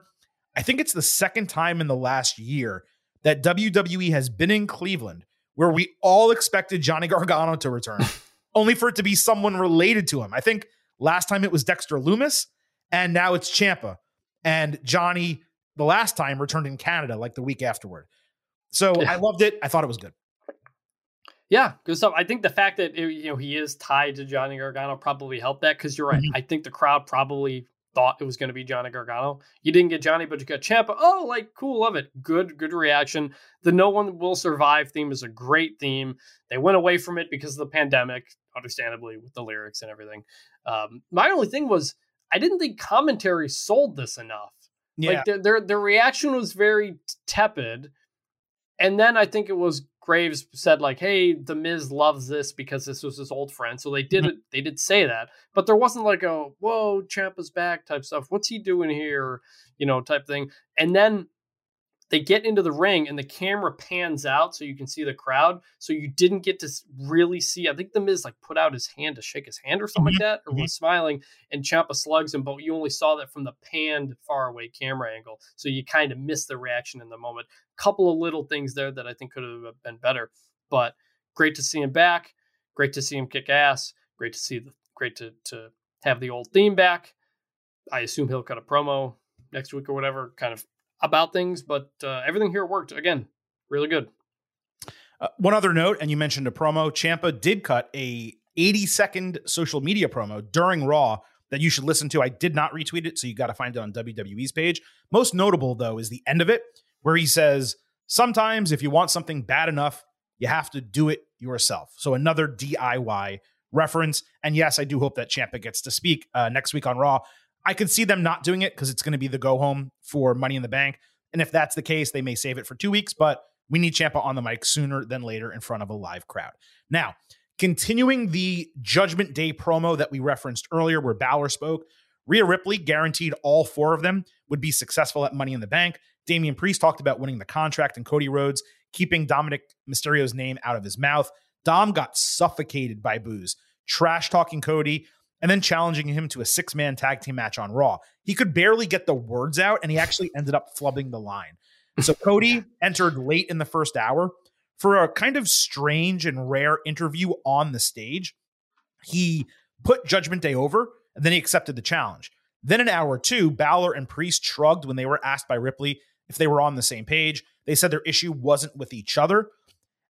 I think it's the second time in the last year that WWE has been in Cleveland where we all expected Johnny Gargano to return, only for it to be someone related to him. I think last time it was Dexter Lumis, and now it's Ciampa. And Johnny, the last time, returned in Canada like the week afterward. So Yeah. I loved it. I thought it was good. Yeah, good stuff. I think the fact that it, you know he is tied to Johnny Gargano probably helped that because you're right. Mhm. I think the crowd probably thought it was going to be Johnny Gargano. You didn't get Johnny, but you got Ciampa. Oh, like cool, love it. Good, good reaction. The "No one will survive" theme is a great theme. They went away from it because of the pandemic, understandably, with the lyrics and everything. Um, my only thing was I didn't think commentary sold this enough. Yeah. Like their, their their reaction was very tepid, and then I think it was Graves said like, "Hey, the Miz loves this because this was his old friend." So they mm-hmm. did it. They did say that, but there wasn't like a "Whoa, Ciampa's back" type stuff. What's he doing here? You know, type thing. And then they get into the ring and the camera pans out so you can see the crowd. So you didn't get to really see. I think the Miz like put out his hand to shake his hand or something like mm-hmm, that, or mm-hmm. was smiling, and Ciampa slugs him, but you only saw that from the panned far away camera angle. So you kind of missed the reaction in the moment. Couple of little things there that I think could have uh, been better, but great to see him back. Great to see him kick ass. Great to see the great to to have the old theme back. I assume he'll cut a promo next week or whatever, kind of about things, but uh, everything here worked again. Really good. Uh, one other note, and you mentioned a promo. Ciampa did cut a 80 second social media promo during Raw that you should listen to. I did not retweet it, so you got to find it on WWE's page. Most notable, though, is the end of it, where he says, Sometimes if you want something bad enough, you have to do it yourself. So another DIY reference. And yes, I do hope that Ciampa gets to speak uh, next week on Raw. I could see them not doing it because it's going to be the go home for Money in the Bank. And if that's the case, they may save it for two weeks, but we need Ciampa on the mic sooner than later in front of a live crowd. Now, continuing the Judgment Day promo that we referenced earlier, where Balor spoke, Rhea Ripley guaranteed all four of them would be successful at Money in the Bank. Damian Priest talked about winning the contract, and Cody Rhodes keeping Dominik Mysterio's name out of his mouth. Dom got suffocated by boos, trash talking Cody, and then challenging him to a six man tag team match on Raw. He could barely get the words out, and he actually ended up flubbing the line. So Cody entered late in the first hour for a kind of strange and rare interview on the stage. He put Judgment Day over, and then he accepted the challenge. Then in hour two, Balor and Priest shrugged when they were asked by Ripley if they were on the same page. They said their issue wasn't with each other.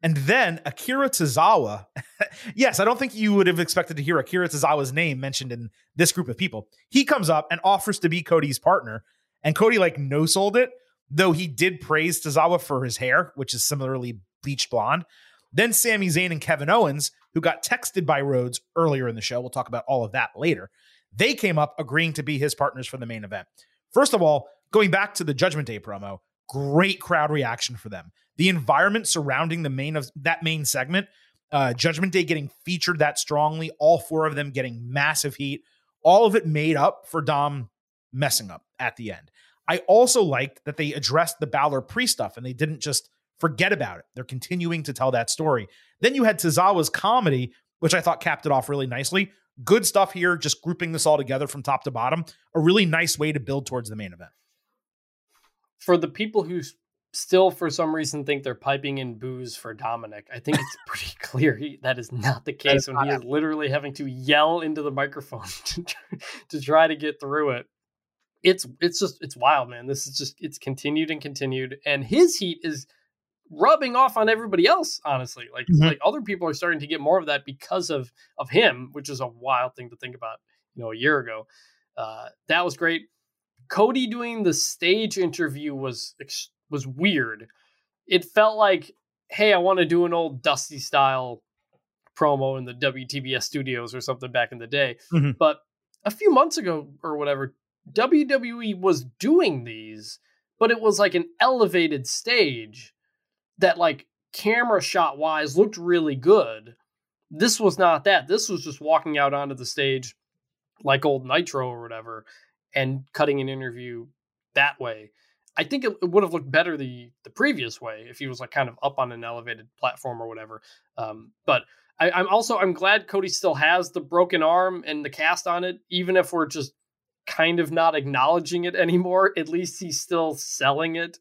And then Akira Tozawa, yes, I don't think you would have expected to hear Akira Tozawa's name mentioned in this group of people. He comes up and offers to be Cody's partner, and Cody like no sold it, though he did praise Tozawa for his hair, which is similarly bleached blonde. Then Sami Zayn and Kevin Owens, who got texted by Rhodes earlier in the show, we'll talk about all of that later. They came up agreeing to be his partners for the main event. First of all, going back to the Judgment Day promo, great crowd reaction for them. The environment surrounding the main of that main segment, uh, Judgment Day getting featured that strongly, all four of them getting massive heat, all of it made up for Dom messing up at the end. I also liked that they addressed the Balor pre stuff and they didn't just forget about it. They're continuing to tell that story. Then you had Tozawa's comedy, which I thought capped it off really nicely. Good stuff here, just grouping this all together from top to bottom. A really nice way to build towards the main event. For the people who still, for some reason, think they're piping in boos for Dominik, I think it's pretty clear he, that is not the case when he is literally having to yell into the microphone to, try- to try to get through it. It's it's just it's wild, man. This is just it's continued and continued, and his heat is rubbing off on everybody else. Honestly, like Mhm. like other people are starting to get more of that because of of him, which is a wild thing to think about. You know, a year ago, uh, that was great. Cody doing the stage interview was ex- was weird. It felt like, hey, I want to do an old Dusty style promo in the WTBS studios or something back in the day. Mhm. But a few months ago or whatever, WWE was doing these, but it was like an elevated stage that like camera shot wise looked really good. This was not that. This was just walking out onto the stage like old Nitro or whatever and cutting an interview that way. I think it, it would have looked better the the previous way if he was like kind of up on an elevated platform or whatever. Um, but I, I'm also I'm glad Cody still has the broken arm and the cast on it, even if we're just kind of not acknowledging it anymore. At least he's still selling it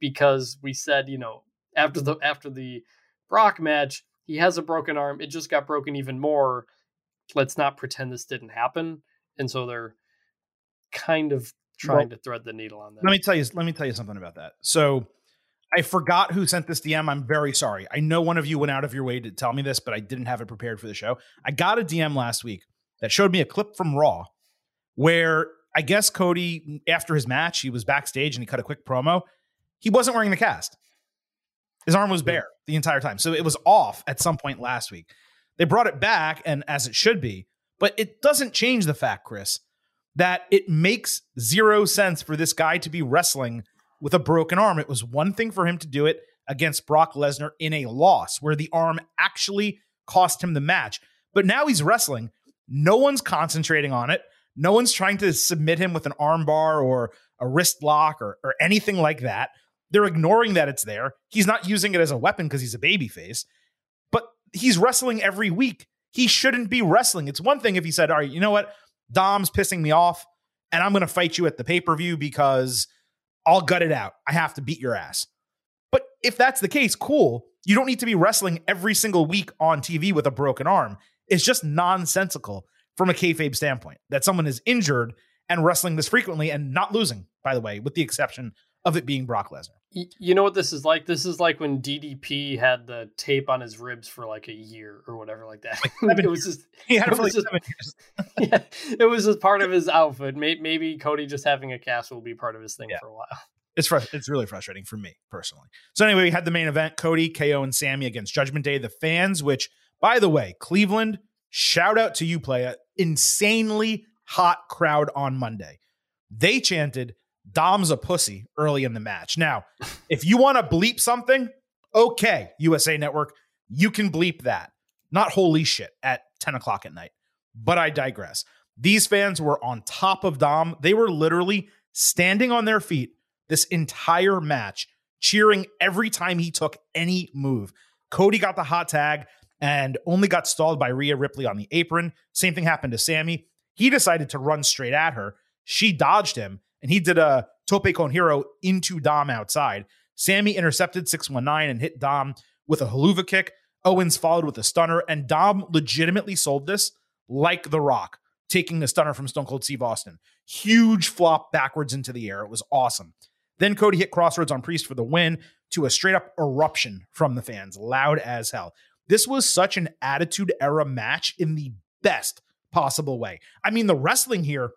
because we said you know after the after the Brock match he has a broken arm. It just got broken even more. Let's not pretend this didn't happen. And so they're kind of trying to thread the needle on that. Let me tell you. Let me tell you something about that. So, I forgot who sent this DM. I'm very sorry. I know one of you went out of your way to tell me this, but I didn't have it prepared for the show. I got a DM last week that showed me a clip from Raw where I guess Cody, after his match, he was backstage and he cut a quick promo. He wasn't wearing the cast. His arm was bare the entire time. So it was off at some point last week. They brought it back, and as it should be, but it doesn't change the fact, Chris, that it makes zero sense for this guy to be wrestling with a broken arm. It was one thing for him to do it against Brock Lesnar in a loss where the arm actually cost him the match. But now he's wrestling. No one's concentrating on it. No one's trying to submit him with an armbar or a wrist lock or, or anything like that. They're ignoring that it's there. He's not using it as a weapon because he's a babyface, but he's wrestling every week. He shouldn't be wrestling. It's one thing if he said, All right, you know what? Dom's pissing me off, and I'm going to fight you at the pay per view because I'll gut it out. I have to beat your ass. But if that's the case, cool. You don't need to be wrestling every single week on TV with a broken arm. It's just nonsensical from a kayfabe standpoint that someone is injured and wrestling this frequently and not losing, by the way, with the exception of it being Brock Lesnar. You know what this is like? This is like when DDP had the tape on his ribs for like a year or whatever like that. Like it was just He had it It for like was just- yeah, it was just part of his outfit. Maybe Cody just having a cast will be part of his thing Yeah. for a while. It's fr- it's really frustrating for me personally. So anyway, we had the main event: Cody, KO, and Sami against Judgment Day. The fans, which by the way, Cleveland, shout out to you, playa, insanely hot crowd on Monday. They chanted "Dom's a pussy" early in the match. Now, if you want to bleep something, okay, USA Network, you can bleep that. Not holy shit at ten o'clock at night. But I digress. These fans were on top of Dom. They were literally standing on their feet this entire match, cheering every time he took any move. Cody got the hot tag and only got stalled by Rhea Ripley on the apron. Same thing happened to Sami. He decided to run straight at her. She dodged him and he did a tope con hilo into Dom outside. Sami intercepted 619 and hit Dom with a Helluva Kick. Owens followed with a stunner, and Dom legitimately sold this like The Rock, taking the stunner from Stone Cold Steve Austin. Huge flop backwards into the air. It was awesome. Then Cody hit Crossroads on Priest for the win to a straight up eruption from the fans, loud as hell. This was such an attitude era match in the best possible way. I mean, the wrestling here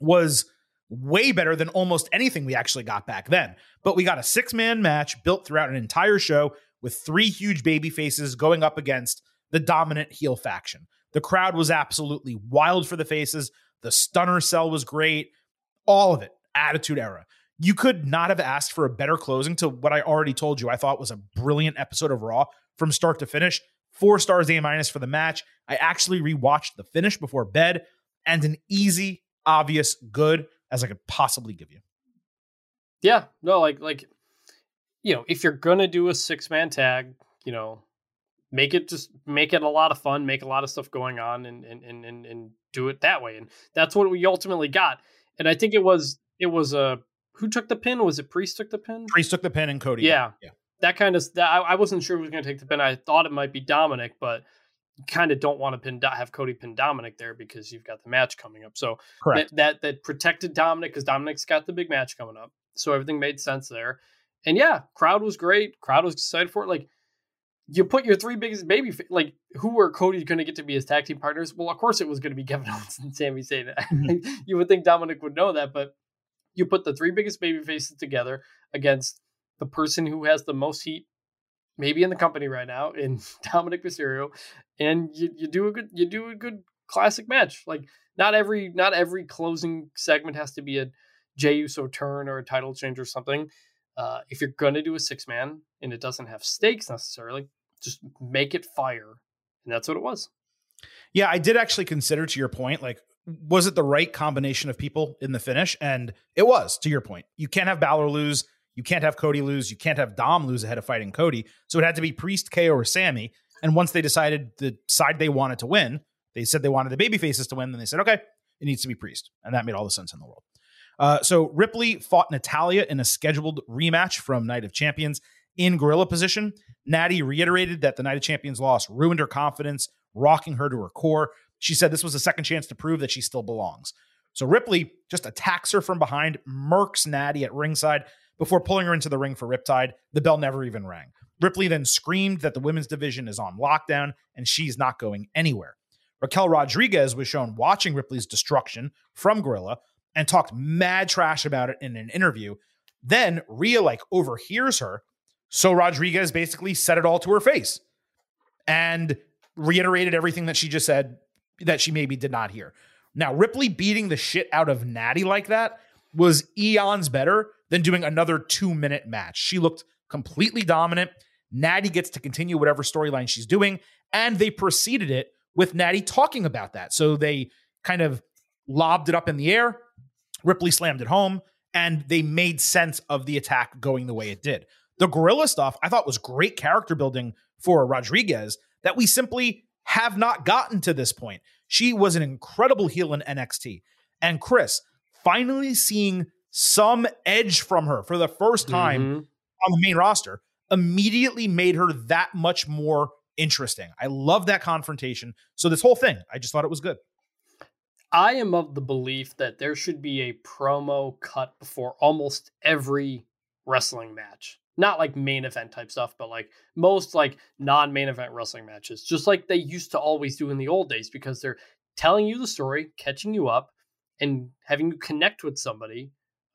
was way better than almost anything we actually got back then. But we got a six man match built throughout an entire show with three huge baby faces going up against the dominant heel faction. The crowd was absolutely wild for the faces. The stunner sell was great. All of it, attitude era. You could not have asked for a better closing to what I already told you I thought was a brilliant episode of Raw from start to finish. Four stars A minus for the match. I actually rewatched the finish before bed and an easy, obvious good as I could possibly give you. Yeah, no, like like you know, if you're gonna do a six man tag, you know, make it just make it a lot of fun, make a lot of stuff going on, and and and and, and do it that way. And that's what we ultimately got. And I think it was it was a who took the pin? Was it Priest took the pin? Priest took the pin and Cody. Yeah. Yeah. That kind of that I, I wasn't sure who was going to take the pin. I thought it might be Dominik, but kind of don't want to pin have Cody pin Dominik there because you've got the match coming up. So Correct. that that, that protected Dominik because Dominik's got the big match coming up. So everything made sense there. And yeah, crowd was great. Crowd was excited for it. Like you put your three biggest baby like who were Cody going to get to be his tag team partners? Well, of course it was going to be Kevin Owens and Sami Zayn. Mm-hmm. you would think Dominic would know that, but you put the three biggest baby faces together against the person who has the most heat maybe in the company right now in Dominik Mysterio and you, you do a good you do a good classic match like not every not every closing segment has to be a Jey Uso turn or a title change or something uh, if you're gonna do a six man and it doesn't have stakes necessarily just make it fire and that's what it was Yeah, I did actually consider to your point, like, was it the right combination of people in the finish? And it was, to your point. You can't have Balor lose. You can't have Cody lose. You can't have Dom lose ahead of fighting Cody. So it had to be Priest, KO, or Sami. And once they decided the side they wanted to win, they said they wanted the baby faces to win. Then they said, okay, it needs to be Priest. And that made all the sense in the world. Uh, so Ripley fought Natalya in a scheduled rematch from Night of Champions in gorilla position. Natty reiterated that the Night of Champions loss ruined her confidence, rocking her to her core. She said this was a second chance to prove that she still belongs. So Ripley just attacks her from behind, murks Natty at ringside before pulling her into the ring for Riptide. The bell never even rang. Ripley then screamed that the women's division is on lockdown and she's not going anywhere. Raquel Rodriguez was shown watching Ripley's destruction from Gorilla and talked mad trash about it in an interview. Then Rhea like overhears her. So Rodriguez basically said it all to her face and reiterated everything that she just said that she maybe did not hear. Now, Ripley beating the shit out of Natty like that was eons better than doing another two minute match. She looked completely dominant. Natty gets to continue whatever storyline she's doing, and they preceded it with Natty talking about that. So they kind of lobbed it up in the air. Ripley slammed it home, and they made sense of the attack going the way it did. The gorilla stuff I thought was great character building for Rodriguez that we simply have not gotten to this point. She was an incredible heel in NXT. And Chris, finally seeing some edge from her for the first time Mhm. on the main roster immediately made her that much more interesting. I love that confrontation. So this whole thing, I just thought it was good. I am of the belief that there should be a promo cut before almost every wrestling match. Not like main event type stuff, but like most like non-main event wrestling matches, just like they used to always do in the old days because they're telling you the story, catching you up and having you connect with somebody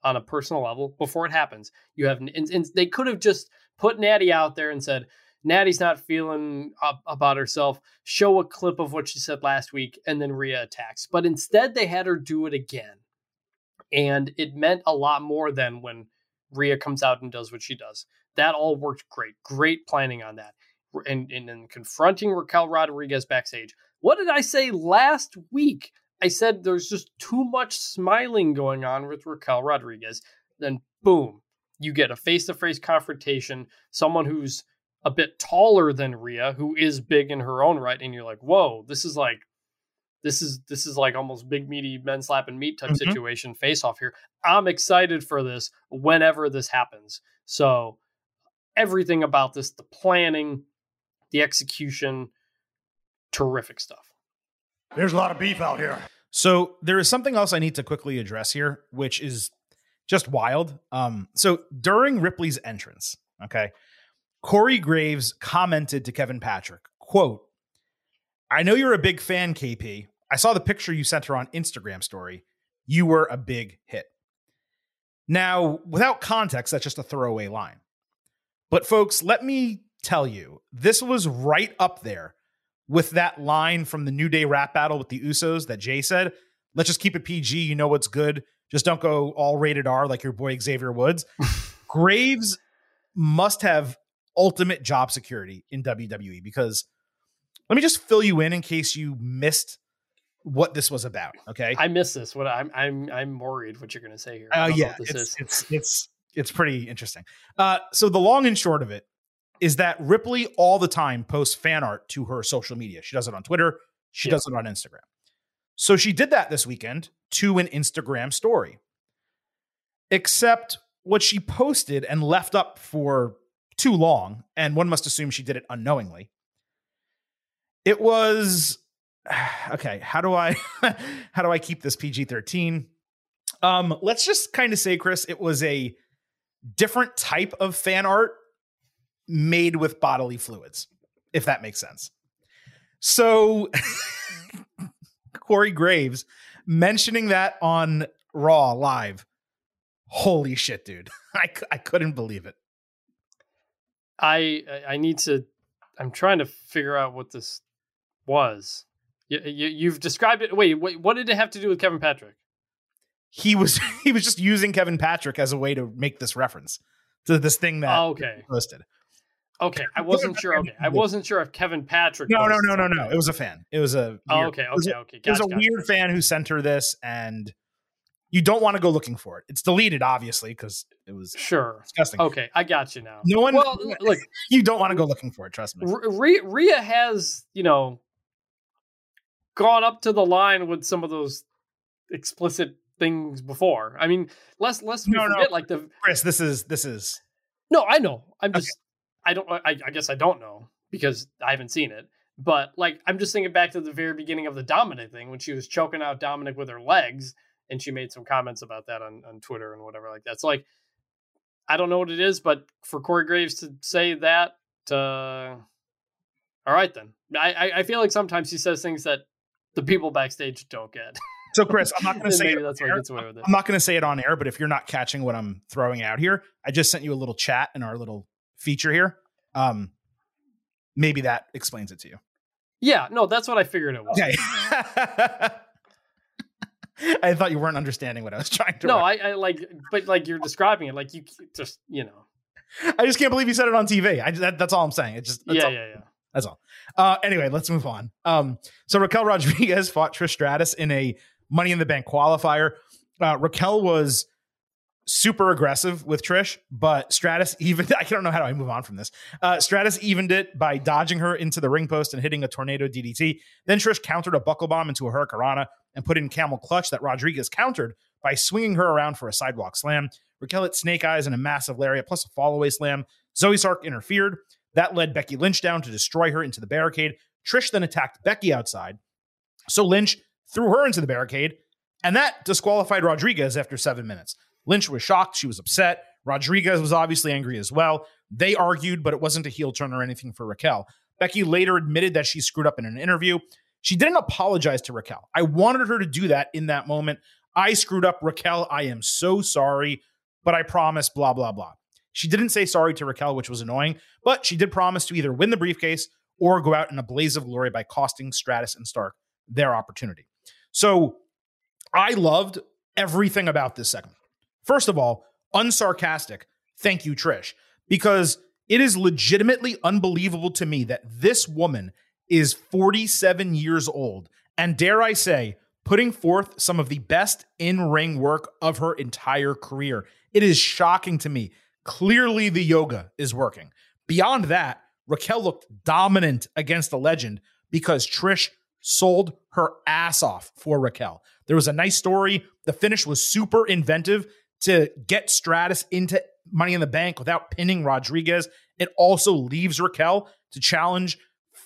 on a personal level before it happens. You have and, and they could have just put Natty out there and said, Natty's not feeling up about herself. Show a clip of what she said last week, and then Rhea attacks. But instead, they had her do it again. And it meant a lot more than when Rhea comes out and does what she does. That all worked great. Great planning on that. And, and, and confronting Raquel Rodriguez backstage. What did I say last week? I said there's just too much smiling going on with Raquel Rodriguez. Then, boom, you get a face to face confrontation. Someone who's a bit taller than Rhea, who is big in her own right, and you're like, whoa, this is like this is this is like almost big meaty men slapping meat type Mhm. situation face off here. I'm excited for this whenever this happens. So everything about this, the planning, the execution, terrific stuff. There's a lot of beef out here. So there is something else I need to quickly address here, which is just wild. Um, so during Ripley's entrance, okay, Corey Graves commented to Kevin Patrick, quote, I know you're a big fan, KP. I saw the picture you sent her on Instagram story. You were a big hit. Now, without context, that's just a throwaway line. But folks, let me tell you, this was right up there with that line from the New Day rap battle with the Usos that Jey said. Let's just keep it PG. You know what's good. Just don't go all rated R like your boy Xavier Woods. Graves must have ultimate job security in WWE because let me just fill you in in case you missed what this was about. Okay. I miss this. What I'm I'm I'm worried what you're gonna say here. Oh don't yeah, what this it's, is. it's it's it's pretty interesting. Uh, so the long and short of it is that Ripley all the time posts fan art to her social media. She does it on Twitter. She Yeah. does it on Instagram. So she did that this weekend to an Instagram story. Except what she posted and left up for too long, and one must assume she did it unknowingly. It was okay. How do I how do I keep this PG thirteen? Um, let's just kind of say, Chris, it was a different type of fan art made with bodily fluids, if that makes sense. So, Corey Graves mentioning that on Raw live. Holy shit, dude. I, I couldn't believe it. I I- need to. I'm trying to figure out what this was. You, you you've described it. Wait, wait. What did it have to do with Kevin Patrick? He was he was just using Kevin Patrick as a way to make this reference to this thing that Oh, okay. he posted. Okay, I wasn't sure. Okay, I wasn't sure if Kevin Patrick. No, no, no, no, no. It was a fan. It was a Oh, weird- okay, okay, okay. It was a gotcha, weird fan who sent her this, and you don't want to go looking for it. It's deleted, obviously, because it was Sure. disgusting. Okay, I got you now. No one, Well, look, you don't want to go looking for it. Trust me. R- Rhea, Rhea has, you know, gone up to the line with some of those explicit things before. I mean, let's let's No, no. like the Chris, this is this is no, I know. I'm just I don't I, I guess I don't know because I haven't seen it. But like I'm just thinking back to the very beginning of the Dominik thing when she was choking out Dominik with her legs and she made some comments about that on, on Twitter and whatever like that. So like I don't know what it is, but for Corey Graves to say that, uh, all right then. I, I I feel like sometimes he says things that the people backstage don't get. So, Chris, I'm not going to say it that's why gets away with it. I'm not going to say it on air, but if you're not catching what I'm throwing out here, I just sent you a little chat in our little feature here. Um, maybe that explains it to you. Yeah, no, that's what I figured it was. I thought you weren't understanding what I was trying to. No. I, I like, but like you're describing it, like you just, you know, I just can't believe you said it on TV. I that, that's all I'm saying. It's just that's yeah, all. yeah, yeah. That's all. Uh, anyway, let's move on. Um, so Raquel Rodriguez fought Trish Stratus in a Money in the Bank qualifier. Uh, Raquel was super aggressive with Trish, but Stratus even I don't know how do I move on from this. Uh, Stratus evened it by dodging her into the ring post and hitting a tornado DDT. Then Trish countered a buckle bomb into a Hurricanrana and put in camel clutch that Rodriguez countered by swinging her around for a sidewalk slam. Raquel hit snake eyes and a massive lariat plus a fallaway slam. Zoey Stark interfered. That led Becky Lynch down to destroy her into the barricade. Trish then attacked Becky outside. So Lynch threw her into the barricade, and that disqualified Rodriguez after seven minutes. Lynch was shocked. She was upset. Rodriguez was obviously angry as well. They argued, but it wasn't a heel turn or anything for Raquel. Becky later admitted that she screwed up in an interview. She didn't apologize to Raquel. I wanted her to do that in that moment. I screwed up, Raquel. I am so sorry, but I promise, blah, blah, blah. She didn't say sorry to Raquel, which was annoying, but she did promise to either win the briefcase or go out in a blaze of glory by costing Stratus and Stark their opportunity. So I loved everything about this segment. First of all, unsarcastic, thank you, Trish, because it is legitimately unbelievable to me that this woman is 47 years old and, dare I say, putting forth some of the best in ring work of her entire career. It is shocking to me. Clearly, the yoga is working. Beyond that, Raquel looked dominant against the legend because Trish sold her ass off for Raquel. There was a nice story. The finish was super inventive to get Stratus into Money in the Bank without pinning Rodriguez. It also leaves Raquel to challenge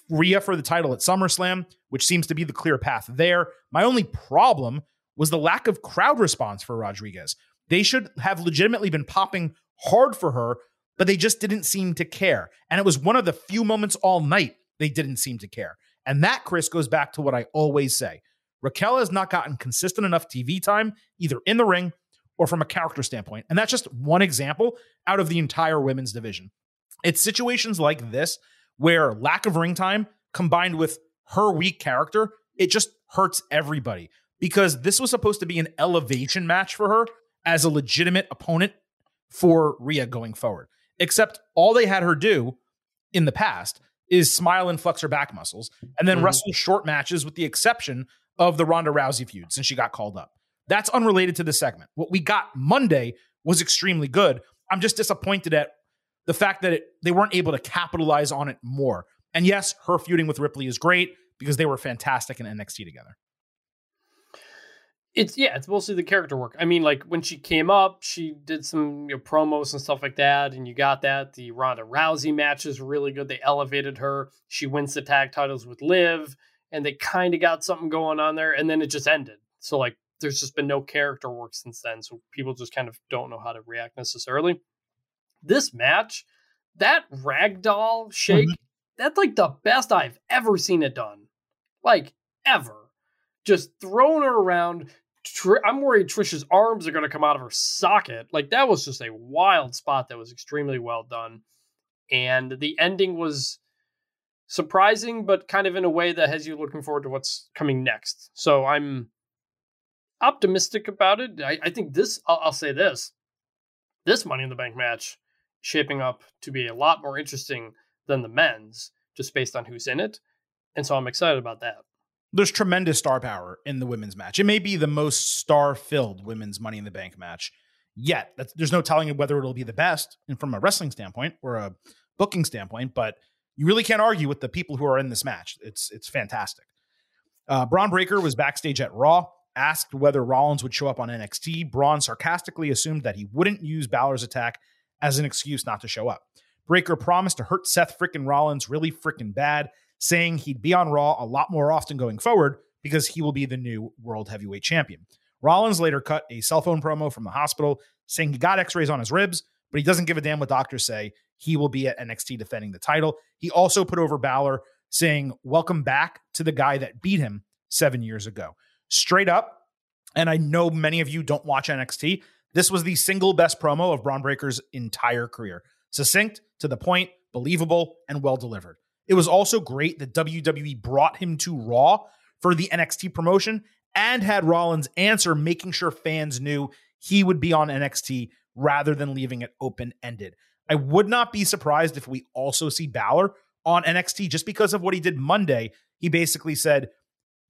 Rhea for the title at SummerSlam, which seems to be the clear path there. My only problem was the lack of crowd response for Rodriguez. They should have legitimately been popping hard for her, but they just didn't seem to care. And it was one of the few moments all night they didn't seem to care. And that, Chris, goes back to what I always say. Raquel has not gotten consistent enough TV time, either in the ring or from a character standpoint. And that's just one example out of the entire women's division. It's situations like this where lack of ring time combined with her weak character, it just hurts everybody because this was supposed to be an elevation match for her as a legitimate opponent for Rhea going forward. Except all they had her do in the past is smile and flex her back muscles and then Mhm. wrestle short matches with the exception of the Ronda Rousey feud since she got called up. That's unrelated to the segment. What we got Monday was extremely good. I'm just disappointed at the fact that it, they weren't able to capitalize on it more. And yes, her feuding with Ripley is great because they were fantastic in NXT together. It's yeah, it's mostly the character work. I mean, like when she came up, she did some you know, promos and stuff like that, and you got that. The Ronda Rousey match is really good. They elevated her. She wins the tag titles with Liv, and they kind of got something going on there, and then it just ended. So like, there's just been no character work since then. So people just kind of don't know how to react necessarily. This match, that ragdoll shake, mm-hmm. that's like the best I've ever seen it done, like ever. Just throwing her around. Tr- I'm worried Trisha's arms are going to come out of her socket. Like that was just a wild spot that was extremely well done, and the ending was surprising, but kind of in a way that has you looking forward to what's coming next. So I'm optimistic about it. I, I think this. I'll, I'll say this: this Money in the Bank match shaping up to be a lot more interesting than the men's, just based on who's in it, and so I'm excited about that. There's tremendous star power in the women's match. It may be the most star filled women's Money in the Bank match yet. That's, there's no telling whether it'll be the best and from a wrestling standpoint or a booking standpoint, but you really can't argue with the people who are in this match. It's it's fantastic. Uh, Bron Breakker was backstage at Raw, asked whether Rollins would show up on NXT. Bron sarcastically assumed that he wouldn't use Balor's attack as an excuse not to show up. Breakker promised to hurt Seth frickin' Rollins really frickin' bad, saying he'd be on Raw a lot more often going forward because he will be the new World Heavyweight Champion. Rollins later cut a cell phone promo from the hospital saying he got x rays on his ribs, but he doesn't give a damn what doctors say. He will be at NXT defending the title. He also put over Balor saying, Welcome back to the guy that beat him seven years ago. Straight up, and I know many of you don't watch NXT. This was the single best promo of Bron Breakker's entire career. Succinct, to the point, believable, and well delivered. It was also great that WWE brought him to Raw for the NXT promotion and had Rollins answer, making sure fans knew he would be on NXT rather than leaving it open ended. I would not be surprised if we also see Balor on NXT just because of what he did Monday. He basically said,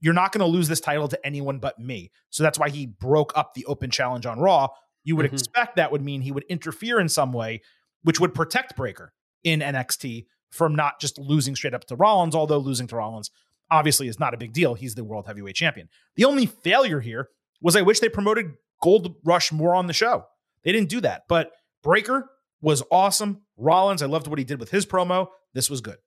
You're not going to lose this title to anyone but me. So that's why he broke up the open challenge on Raw. You would Mhm. expect that would mean he would interfere in some way, which would protect Breakker in NXT from not just losing straight up to Rollins, although losing to Rollins obviously is not a big deal. He's the world heavyweight champion. The only failure here was I wish they promoted Gold Rush more on the show. They didn't do that. But Breakker was awesome. Rollins, I loved what he did with his promo. This was good.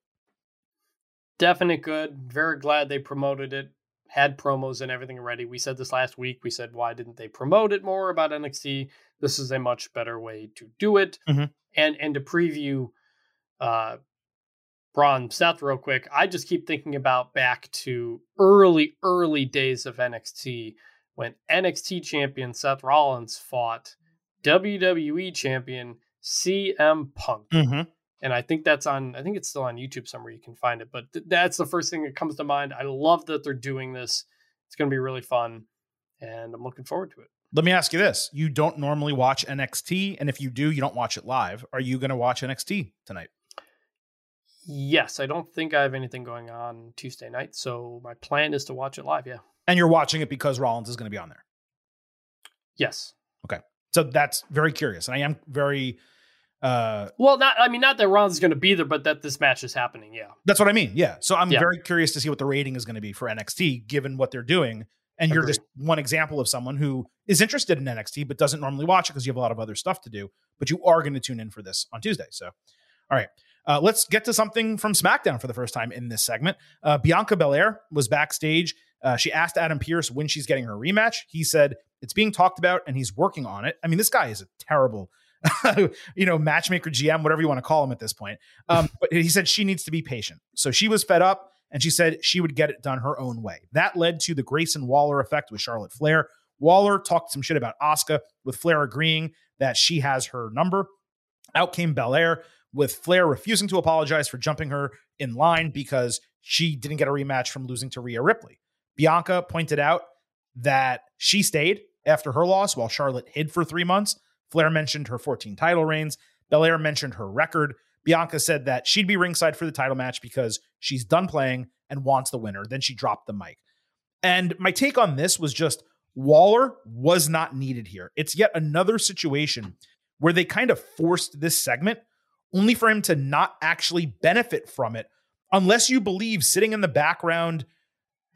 Definite good. Very glad they promoted it. Had promos and everything ready. We said this last week. We said, why didn't they promote it more about NXT? This is a much better way to do it. Mhm. And and to preview uh Bron Seth real quick. I just keep thinking about back to early, early days of NXT when NXT champion Seth Rollins fought WWE champion CM Punk Mm-hmm. And I think that's on. I think it's still on YouTube somewhere. You can find it, but th- that's the first thing that comes to mind. I love that they're doing this. It's going to be really fun, and I'm looking forward to it. Let me ask you this. You don't normally watch NXT, and if you do, you don't watch it live. Are you going to watch NXT tonight? Yes, I don't think I have anything going on Tuesday night, so my plan is to watch it live. Yeah. And you're watching it because Rollins is going to be on there. Yes. Okay. So that's very curious. And I am very uh Well, not. I mean, not that Rollins is going to be there, but that this match is happening. Yeah. that's what I mean. Yeah. So I'm Yeah. very curious to see what the rating is going to be for NXT given what they're doing. And you're just one example of someone who is interested in NXT but doesn't normally watch it because you have a lot of other stuff to do. But you are going to tune in for this on Tuesday. So, all right. Uh, let's get to something from SmackDown for the first time in this segment. Uh, Bianca Belair was backstage. Uh, she asked Adam Pearce when she's getting her rematch. He said it's being talked about and he's working on it. I mean, this guy is a terrible, you know, matchmaker, GM, whatever you want to call him at this point. Um, but he said she needs to be patient. So she was fed up and she said she would get it done her own way. That led to the Grayson Waller effect with Charlotte Flair. Waller talked some shit about Asuka, with Flair agreeing that she has her number. Out came Belair, with Flair refusing to apologize for jumping her in line because she didn't get a rematch from losing to Rhea Ripley. Bianca pointed out that she stayed after her loss while Charlotte hid for three months. Flair mentioned her 14 title reigns. Belair mentioned her record. Bianca said that she'd be ringside for the title match because she's done playing and wants the winner. Then she dropped the mic. And my take on this was just Waller was not needed here. It's yet another situation where they kind of forced this segment only for him to not actually benefit from it unless you believe sitting in the background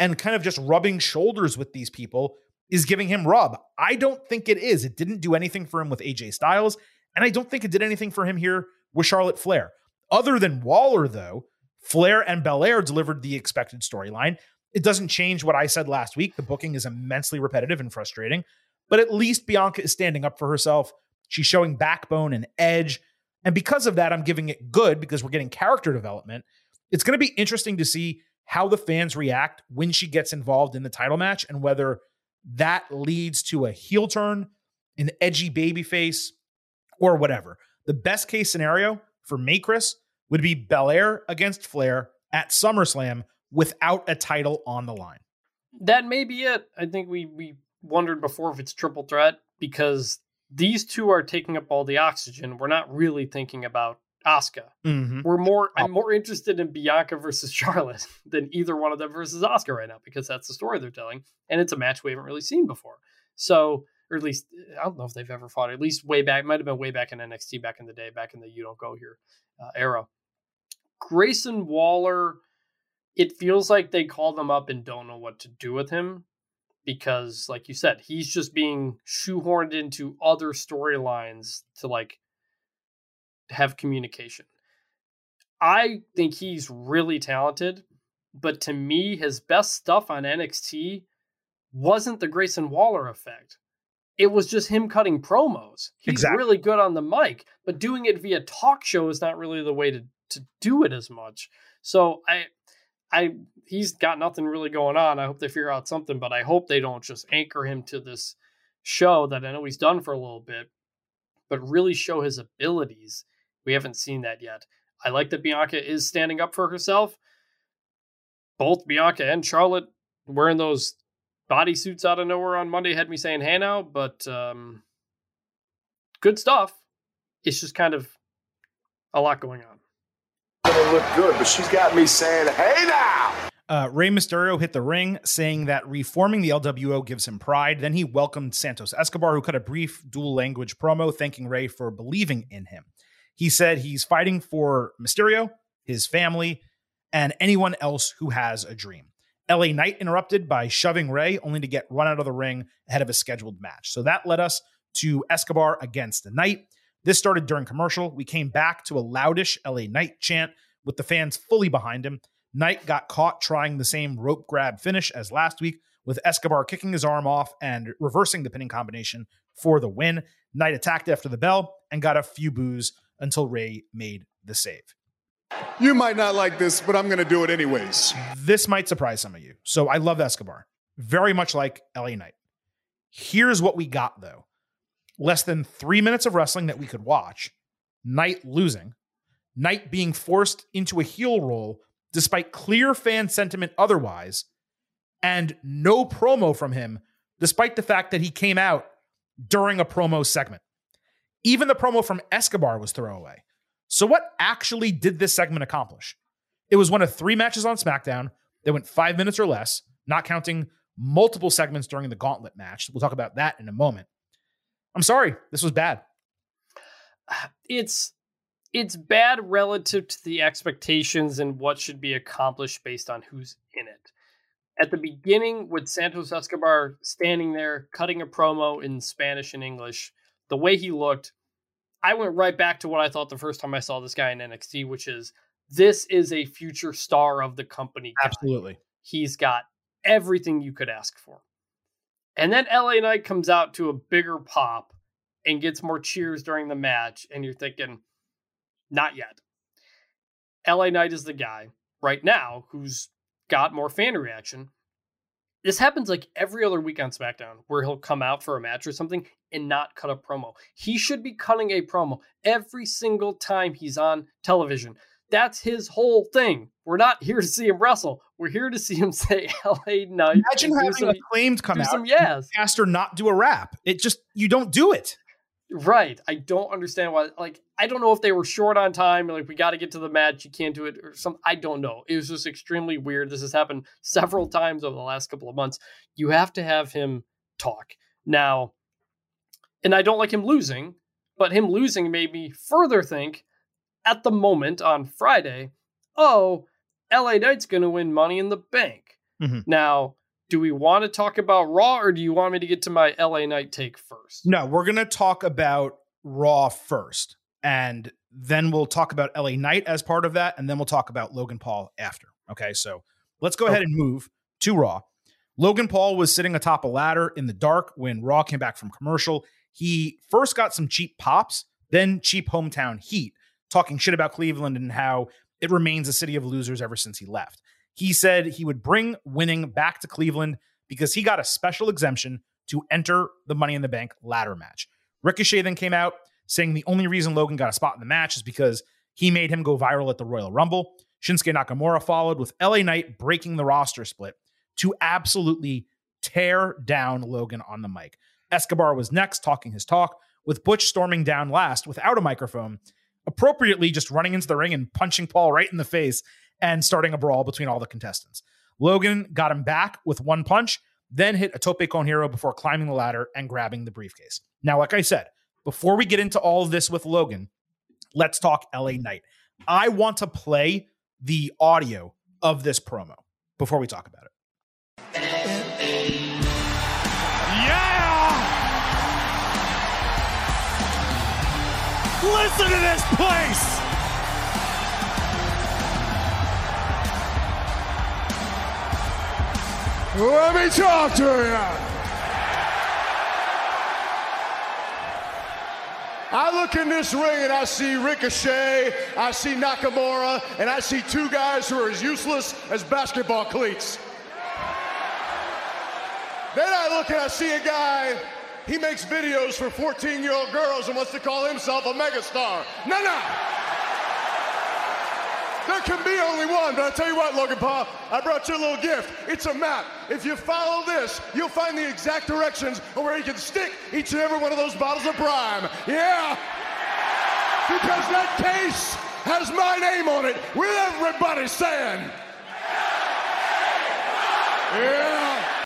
and kind of just rubbing shoulders with these people is giving him rub. I don't think it is. It didn't do anything for him with AJ Styles, and I don't think it did anything for him here with Charlotte Flair. Other than Waller, though, Flair and Belair delivered the expected storyline. It doesn't change what I said last week. The booking is immensely repetitive and frustrating, but at least Bianca is standing up for herself. She's showing backbone and edge. And because of that, I'm giving it good because we're getting character development. It's going to be interesting to see how the fans react when she gets involved in the title match and whether that leads to a heel turn, an edgy baby face, or whatever. The best case scenario for me, Chris, would be Belair against Flair at SummerSlam without a title on the line. That may be it. I think we we wondered before if it's triple threat because these two are taking up all the oxygen. We're not really thinking about Asuka. Mm-hmm. We're more I'm more interested in Bianca versus Charlotte than either one of them versus Asuka right now because that's the story they're telling, and it's a match we haven't really seen before. So, or at least I don't know if they've ever fought. At least way back, might have been way back in NXT back in the day, back in the You Don't Go Here uh, era. Grayson Waller, it feels like they called him up and don't know what to do with him because, like you said, he's just being shoehorned into other storylines to like have communication. I think he's really talented, but to me, his best stuff on NXT wasn't the Grayson Waller effect. it was just him cutting promos. He's Exactly. really good on the mic, but doing it via talk show is not really the way to to do it as much. So I I he's got nothing really going on. I hope they figure out something, but I hope they don't just anchor him to this show that I know he's done for a little bit, but really show his abilities. We haven't seen that yet. I like that Bianca is standing up for herself. Both Bianca and Charlotte wearing those bodysuits out of nowhere on Monday had me saying, hey now, but um, good stuff. It's just kind of a lot going on. Gonna look good, but she's got me saying, hey now! Uh, Rey Mysterio hit the ring, saying that reforming the LWO gives him pride. Then he welcomed Santos Escobar, who cut a brief dual language promo thanking Rey for believing in him. He said he's fighting for Mysterio, his family, and anyone else who has a dream. LA Knight interrupted by shoving Rey, only to get run out of the ring ahead of a scheduled match. So that led us to Escobar against the Knight. This started during commercial. We came back to a loudish LA Knight chant with the fans fully behind him. Knight got caught trying the same rope grab finish as last week, with Escobar kicking his arm off and reversing the pinning combination for the win. Knight attacked after the bell and got a few boos until Rey made the save. You might not like this, but I'm gonna do it anyways. This might surprise some of you. So I love Escobar, very much like LA Knight. Here's what we got though less than three minutes of wrestling that we could watch, Knight losing, Knight being forced into a heel role despite clear fan sentiment otherwise, and no promo from him, despite the fact that he came out during a promo segment. Even the promo from Escobar was throwaway. So, what actually did this segment accomplish? It was one of three matches on SmackDown that went five minutes or less, not counting multiple segments during the gauntlet match. We'll talk about that in a moment. I'm sorry, this was bad. It's it's bad relative to the expectations and what should be accomplished based on who's in it. At the beginning, with Santos Escobar standing there cutting a promo in Spanish and English, the way he looked, I went right back to what I thought the first time I saw this guy in NXT, which is this is a future star of the company. guy. Absolutely. He's got everything you could ask for. And then LA Knight comes out to a bigger pop and gets more cheers during the match, and you're thinking, not yet. LA Knight is the guy right now who's got more fan reaction. This happens like every other week on SmackDown where he'll come out for a match or something and not cut a promo. He should be cutting a promo every single time he's on television. That's his whole thing. We're not here to see him wrestle. We're here to see him say LA Knight. Imagine having some- acclaimed come out, some yes. cast or not do a rap. It just you don't do it. Right. I don't understand why. Like, I don't know if they were short on time. Like, we got to get to the match. You can't do it or something. I don't know. It was just extremely weird. This has happened several times over the last couple of months. You have to have him talk now. And I don't like him losing, but him losing made me further think at the moment on Friday, oh, LA Knight's going to win Money in the Bank. Mhm. Now, do we want to talk about Raw or do you want me to get to my LA Knight take first? No, we're gonna talk about Raw first, and then we'll talk about LA Knight as part of that, and then we'll talk about Logan Paul after. Okay, so let's go ahead and move to Raw. Logan Paul was sitting atop a ladder in the dark when Raw came back from commercial. He first got some cheap pops, then cheap hometown heat, talking shit about Cleveland and how it remains a city of losers ever since he left. He said he would bring winning back to Cleveland because he got a special exemption to enter the Money in the Bank ladder match. Ricochet then came out saying the only reason Logan got a spot in the match is because he made him go viral at the Royal Rumble. Shinsuke Nakamura followed with LA Knight breaking the roster split to absolutely tear down Logan on the mic. Escobar was next, talking his talk, with Butch storming down last without a microphone, appropriately just running into the ring and punching Paul right in the face and starting a brawl between all the contestants. Logan got him back with one punch, then hit a tope con hilo before climbing the ladder and grabbing the briefcase. Now, like I said, before we get into all of this with Logan, let's talk LA Knight. I want to play the audio of this promo before we talk about it. Yeah! Listen to this place! Let me talk to you. I look in this ring and I see Ricochet, I see Nakamura, and I see two guys who are as useless as basketball cleats. Then I look and I see a guy, he makes videos for 14 year old girls and wants to call himself a megastar. No, no! There can be only one, but I tell you what, Logan Paul, I brought you a little gift. It's a map. If you follow this, you'll find the exact directions of where you can stick each and every one of those bottles of Prime. Yeah! Because that case has my name on it, with everybody saying, Yeah!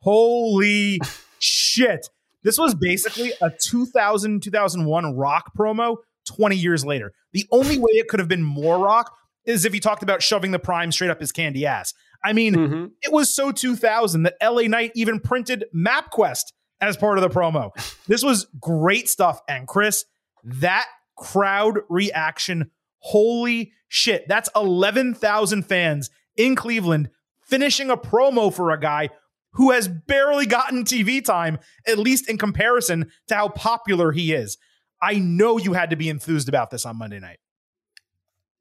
Holy shit. This was basically a 2000 2001 rock promo 20 years later. The only way it could have been more rock is if he talked about shoving the prime straight up his candy ass. I mean, Mm-hmm. it was so 2000 that LA Knight even printed MapQuest as part of the promo. This was great stuff. And Chris, that crowd reaction, holy shit. That's 11,000 fans in Cleveland finishing a promo for a guy who has barely gotten TV time, at least in comparison to how popular he is. I know you had to be enthused about this on Monday night.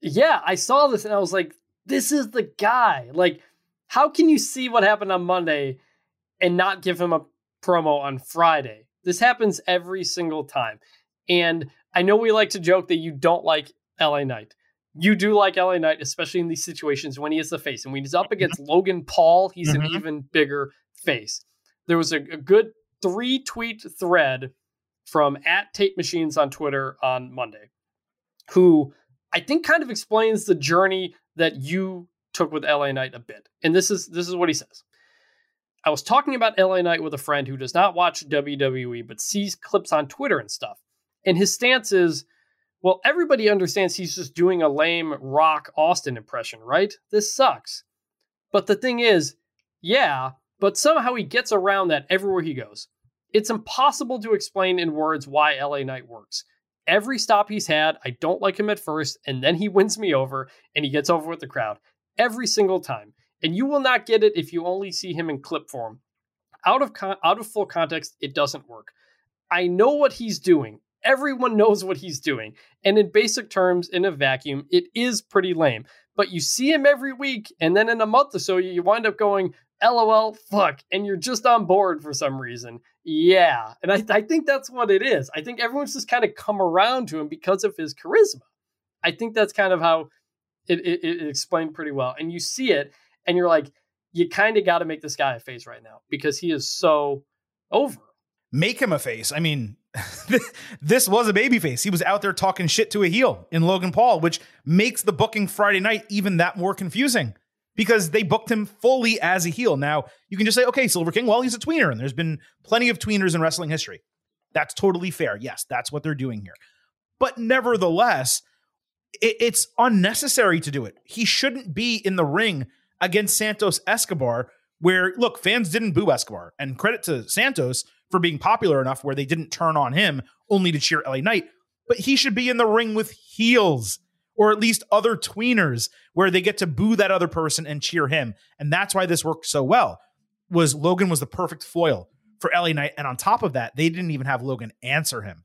Yeah, I saw this and I was like, this is the guy. Like, how can you see what happened on Monday and not give him a promo on Friday? This happens every single time. And I know we like to joke that you don't like LA Knight. You do like LA Knight, especially in these situations when he is the face. And when he's up against Logan Paul, he's an Mhm. even bigger face. There was a, a good three tweet thread from at Tape Machines on Twitter on Monday, who I think kind of explains the journey that you took with LA Knight a bit. And this is this is what he says. I was talking about LA Knight with a friend who does not watch WWE but sees clips on Twitter and stuff. And his stance is, well, everybody understands he's just doing a lame Rock Austin impression, right? This sucks. But the thing is, yeah, but somehow he gets around that everywhere he goes. It's impossible to explain in words why LA Knight works every stop he's had, I don't like him at first, and then he wins me over and he gets over with the crowd every single time. And you will not get it if you only see him in clip form. Out of con- out of full context, it doesn't work. I know what he's doing. Everyone knows what he's doing. And in basic terms, in a vacuum, it is pretty lame. But you see him every week, and then in a month or so, you wind up going, LOL, fuck, and you're just on board for some reason. Yeah. And I, I think that's what it is. I think everyone's just kind of come around to him because of his charisma. I think that's kind of how it, it, it explained pretty well. And you see it, and you're like, you kind of got to make this guy a face right now because he is so over. Make him a face. I mean, this was a baby face. He was out there talking shit to a heel in Logan Paul, which makes the booking Friday night even that more confusing because they booked him fully as a heel. Now, you can just say, okay, Silver King, well, he's a tweener, and there's been plenty of tweeners in wrestling history. That's totally fair. Yes, that's what they're doing here. But nevertheless, it, it's unnecessary to do it. He shouldn't be in the ring against Santos Escobar, where, look, fans didn't boo Escobar. And credit to Santos for being popular enough where they didn't turn on him only to cheer LA Knight. But he should be in the ring with heels or at least other tweeners where they get to boo that other person and cheer him. And that's why this worked so well. Was Logan was the perfect foil for LA Knight. And on top of that, they didn't even have Logan answer him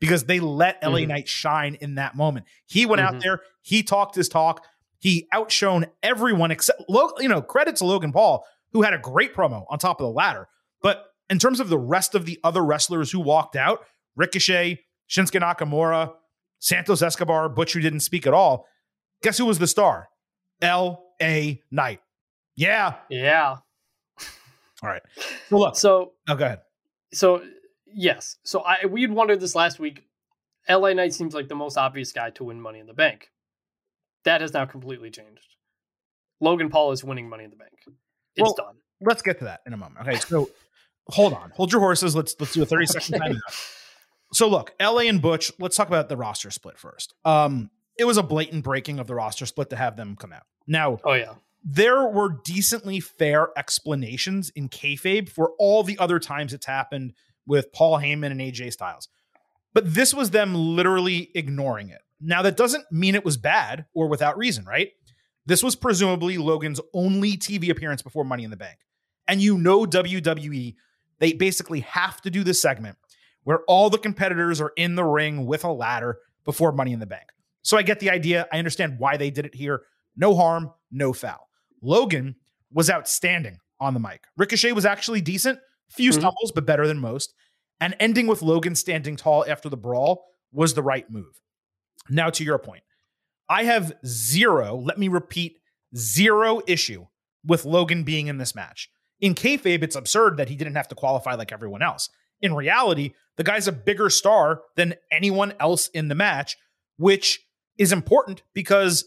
because they let LA Mhm. Knight shine in that moment. He went Mhm. out there, he talked his talk, he outshone everyone except you know, credit to Logan Paul, who had a great promo on top of the ladder. But in terms of the rest of the other wrestlers who walked out, Ricochet, Shinsuke Nakamura, Santos Escobar, Butch, who didn't speak at all. Guess who was the star? L.A. Knight. Yeah. Yeah. All right. So look. So Oh, go ahead. so yes. So I we'd wondered this last week. LA Knight seems like the most obvious guy to win Money in the Bank. That has now completely changed. Logan Paul is winning Money in the Bank. It's Well, done. Let's get to that in a moment. Okay. So hold on. Hold your horses. Let's let's do a 30 second time. So look, LA and Butch, let's talk about the roster split first. Um, it was a blatant breaking of the roster split to have them come out. Now, Oh yeah. there were decently fair explanations in kayfabe for all the other times it's happened with Paul Heyman and AJ Styles. But this was them literally ignoring it. Now, that doesn't mean it was bad or without reason, right? This was presumably Logan's only TV appearance before Money in the Bank. And you know, WWE, they basically have to do this segment where all the competitors are in the ring with a ladder before Money in the Bank. So I get the idea. I understand why they did it here. No harm, no foul. Logan was outstanding on the mic. Ricochet was actually decent, few Mhm. stumbles, but better than most. And ending with Logan standing tall after the brawl was the right move. Now, to your point, I have zero, let me repeat, zero issue with Logan being in this match. In kayfabe, it's absurd that he didn't have to qualify like everyone else. In reality, the guy's a bigger star than anyone else in the match, which is important because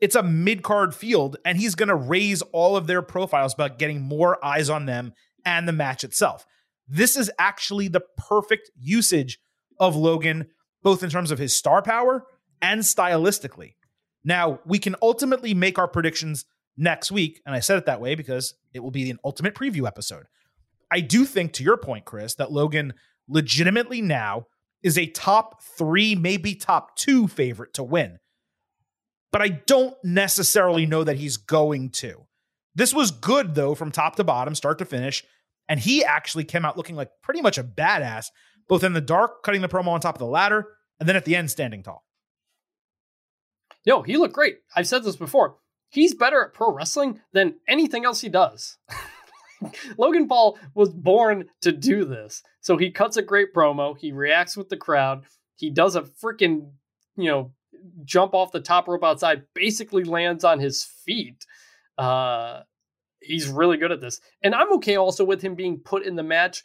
it's a mid card field and he's going to raise all of their profiles by getting more eyes on them and the match itself. This is actually the perfect usage of Logan, both in terms of his star power and stylistically. Now, we can ultimately make our predictions next week. And I said it that way because it will be an ultimate preview episode. I do think, to your point, Chris, that Logan legitimately now is a top three, maybe top two favorite to win. But I don't necessarily know that he's going to. This was good, though, from top to bottom, start to finish. And he actually came out looking like pretty much a badass, both in the dark, cutting the promo on top of the ladder, and then at the end, standing tall. Yo, he looked great. I've said this before. He's better at pro wrestling than anything else he does. Logan Paul was born to do this. So he cuts a great promo. He reacts with the crowd. He does a freaking, you know, jump off the top rope outside, basically lands on his feet. Uh, he's really good at this. And I'm okay also with him being put in the match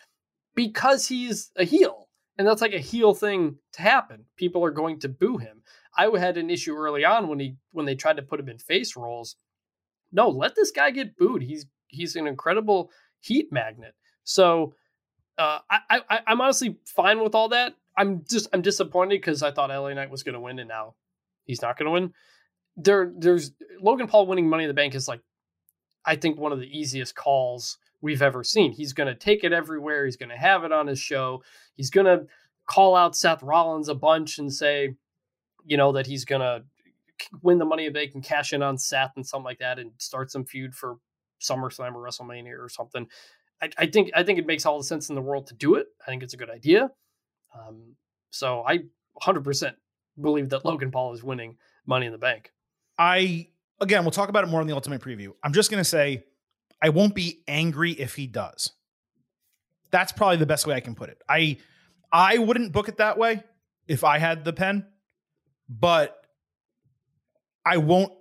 because he's a heel. And that's like a heel thing to happen. People are going to boo him. I had an issue early on when he when they tried to put him in face roles. No, let this guy get booed. He's he's an incredible heat magnet. So uh, I, I I'm honestly fine with all that. I'm just I'm disappointed because I thought LA Knight was going to win and now he's not going to win. There there's Logan Paul winning Money in the Bank is like I think one of the easiest calls we've ever seen. He's going to take it everywhere. He's going to have it on his show. He's going to call out Seth Rollins a bunch and say, you know, that he's going to win the money in the bank and cash in on Seth and something like that and start some feud for SummerSlam or WrestleMania or something. I, I think I think it makes all the sense in the world to do it. I think it's a good idea. Um, so I 100% believe that Logan Paul is winning Money in the Bank. I again, we'll talk about it more in the ultimate preview. I'm just going to say I won't be angry if he does. That's probably the best way I can put it. I I wouldn't book it that way if I had the pen, but I won't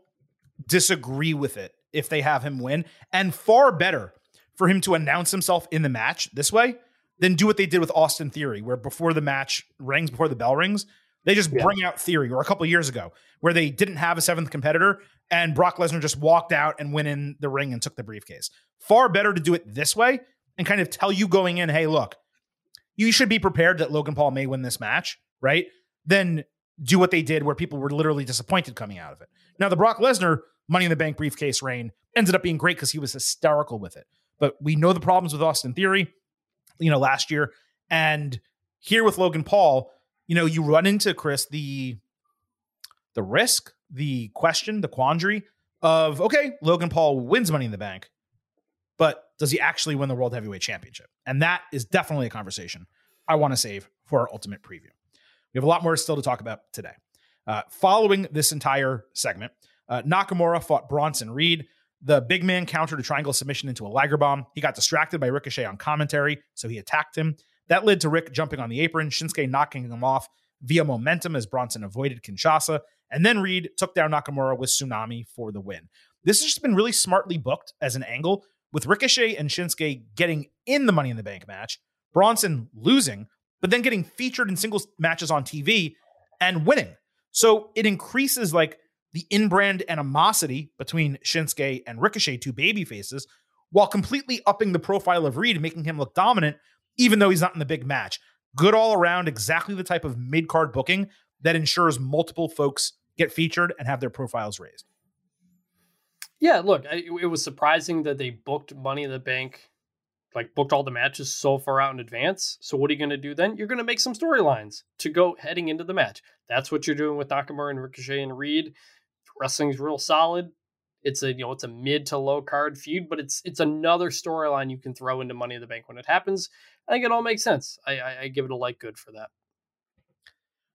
disagree with it if they have him win. And far better for him to announce himself in the match this way than do what they did with Austin Theory, where before the match rings, before the bell rings, they just Yeah. bring out Theory, or a couple years ago, where they didn't have a seventh competitor and Brock Lesnar just walked out and went in the ring and took the briefcase. Far better to do it this way and kind of tell you going in, hey, look, you should be prepared that Logan Paul may win this match, right? Then do what they did where people were literally disappointed coming out of it. Now, the Brock Lesnar Money in the Bank briefcase reign ended up being great because he was hysterical with it. But we know the problems with Austin Theory, you know, last year. And here with Logan Paul, you know, you run into Chris the the risk, the question, the quandary of okay, Logan Paul wins Money in the Bank, but does he actually win the World Heavyweight Championship? And that is definitely a conversation I want to save for our ultimate preview. We have a lot more still to talk about today. Uh, following this entire segment, uh, Nakamura fought Bronson Reed. The big man countered a triangle submission into a Liger bomb. He got distracted by Ricochet on commentary, so he attacked him. That led to Rick jumping on the apron, Shinsuke knocking him off via momentum as Bronson avoided Kinshasa. And then Reed took down Nakamura with Tsunami for the win. This has just been really smartly booked as an angle, with Ricochet and Shinsuke getting in the Money in the Bank match, Bronson losing, but then getting featured in singles matches on TV and winning. So it increases like the in-brand animosity between Shinsuke and Ricochet, two baby faces, while completely upping the profile of Reed making him look dominant, even though he's not in the big match. Good all around, exactly the type of mid-card booking that ensures multiple folks get featured and have their profiles raised. Yeah, look, it was surprising that they booked Money in the Bank, like booked all the matches so far out in advance. So what are you going to do then? You're going to make some storylines to go heading into the match. That's what you're doing with Nakamura and Ricochet and Reed. Wrestling's real solid. It's a you know it's a mid to low card feud, but it's it's another storyline you can throw into Money in the Bank when it happens. I think it all makes sense. I, I, I give it a like good for that.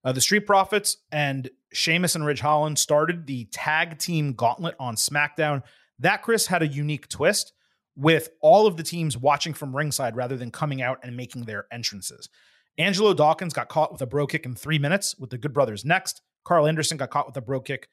Uh, the Street Profits and Sheamus and Ridge Holland started the tag team gauntlet on SmackDown. That, Chris, had a unique twist with all of the teams watching from ringside rather than coming out and making their entrances. Angelo Dawkins got caught with a bro kick in three minutes with the Good Brothers next. Karl Anderson got caught with a bro kick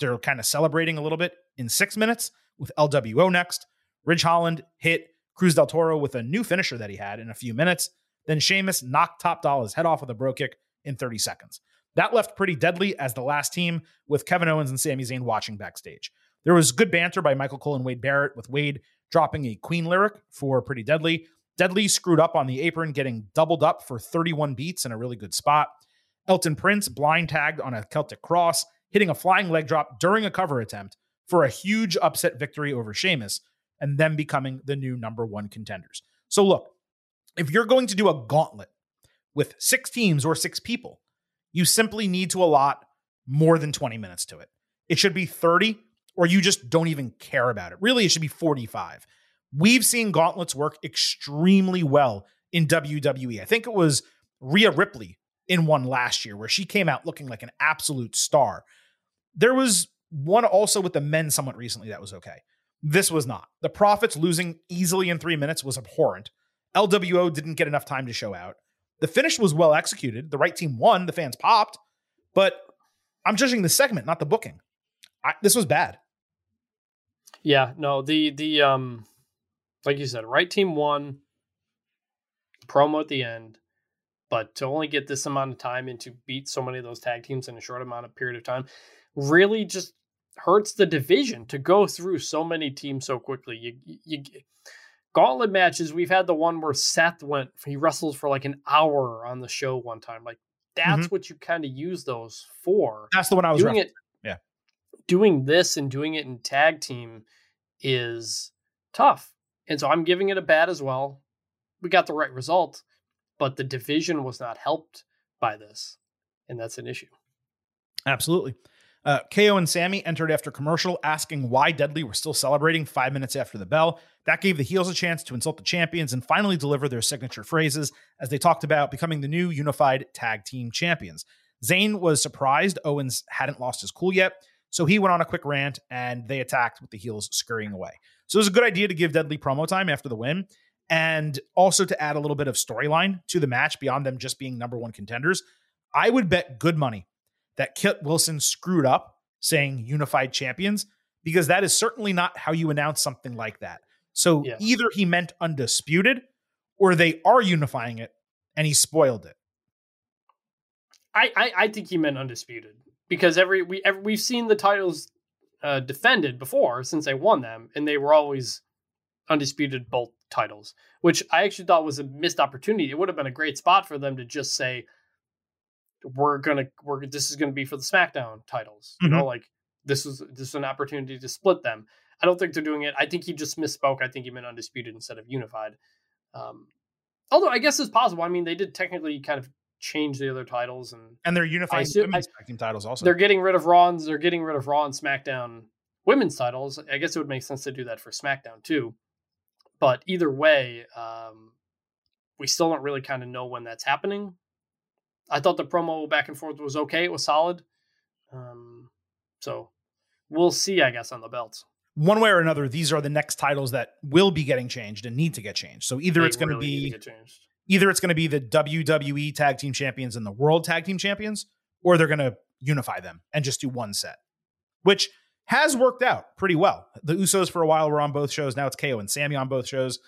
after kind of celebrating a little bit in six minutes with LWO next. Ridge Holland hit Cruz del Toro with a new finisher that he had in a few minutes. Then Sheamus knocked Top Dollah's head off with a bro kick in 30 seconds. That left pretty deadly as the last team with Kevin Owens and Sami Zayn watching backstage. There was good banter by Michael Cole and Wade Barrett, with Wade dropping a Queen lyric for Pretty Deadly. Deadly screwed up on the apron, getting doubled up for 31 beats in a really good spot. Elton Prince blind tagged on a Celtic cross, hitting a flying leg drop during a cover attempt for a huge upset victory over Sheamus, and then becoming the new number one contenders. So, look, if you're going to do a gauntlet with six teams or six people, you simply need to allot more than 20 minutes to it. It should be 30 or you just don't even care about it. Really, it should be 45. We've seen gauntlets work extremely well in WWE. I think it was Rhea Ripley in one last year where she came out looking like an absolute star. There was one also with the men somewhat recently that was okay. This was not. The Profits losing easily in three minutes was abhorrent. LWO didn't get enough time to show out. The finish was well executed. The right team won. The fans popped. But I'm judging the segment, not the booking. I, this was bad. Yeah, no, the the um like you said, right team won promo at the end, but to only get this amount of time and to beat so many of those tag teams in a short amount of period of time really just hurts the division to go through so many teams so quickly. You you gauntlet matches, we've had the one where Seth went he wrestles for like an hour on the show one time. Like that's mm-hmm. what you kind of use those for. That's the one I was doing it. Yeah. Doing this and doing it in tag team is tough. And so I'm giving it a bad as well. We got the right result, but the division was not helped by this. And that's an issue. Absolutely. Uh, KO and Sami entered after commercial asking why Deadly were still celebrating five minutes after the bell. That gave the heels a chance to insult the champions and finally deliver their signature phrases as they talked about becoming the new unified tag team champions. Zayn was surprised Owens hadn't lost his cool yet, so he went on a quick rant and they attacked with the heels scurrying away. So it was a good idea to give Deadly promo time after the win and also to add a little bit of storyline to the match beyond them just being number one contenders. I would bet good money that Kit Wilson screwed up saying unified champions because that is certainly not how you announce something like that. So yeah. either he meant undisputed or they are unifying it and he spoiled it. I, I, I think he meant undisputed because every we every, we've seen the titles uh, defended before since they won them, and they were always undisputed both titles, which I actually thought was a missed opportunity. It would have been a great spot for them to just say, "We're gonna we're this is gonna be for the SmackDown titles," mm-hmm. you know, like this is this is an opportunity to split them. I don't think they're doing it. I think he just misspoke. I think he meant undisputed instead of unified. Um, although I guess it's possible. I mean, they did technically kind of change the other titles and and they're unifying assume, women's I, titles also. They're getting rid of Raw. They're getting rid of Raw and SmackDown women's titles. I guess it would make sense to do that for SmackDown too. But either way, um, we still don't really kind of know when that's happening. I thought the promo back and forth was okay. It was solid. Um, so we'll see, I guess, on the belts. One way or another, these are the next titles that will be getting changed and need to get changed. So either they it's going really to be either it's going to be the WWE Tag Team Champions and the World Tag Team Champions, or they're going to unify them and just do one set, which has worked out pretty well. The Usos for a while were on both shows. Now it's KO and Sami on both shows.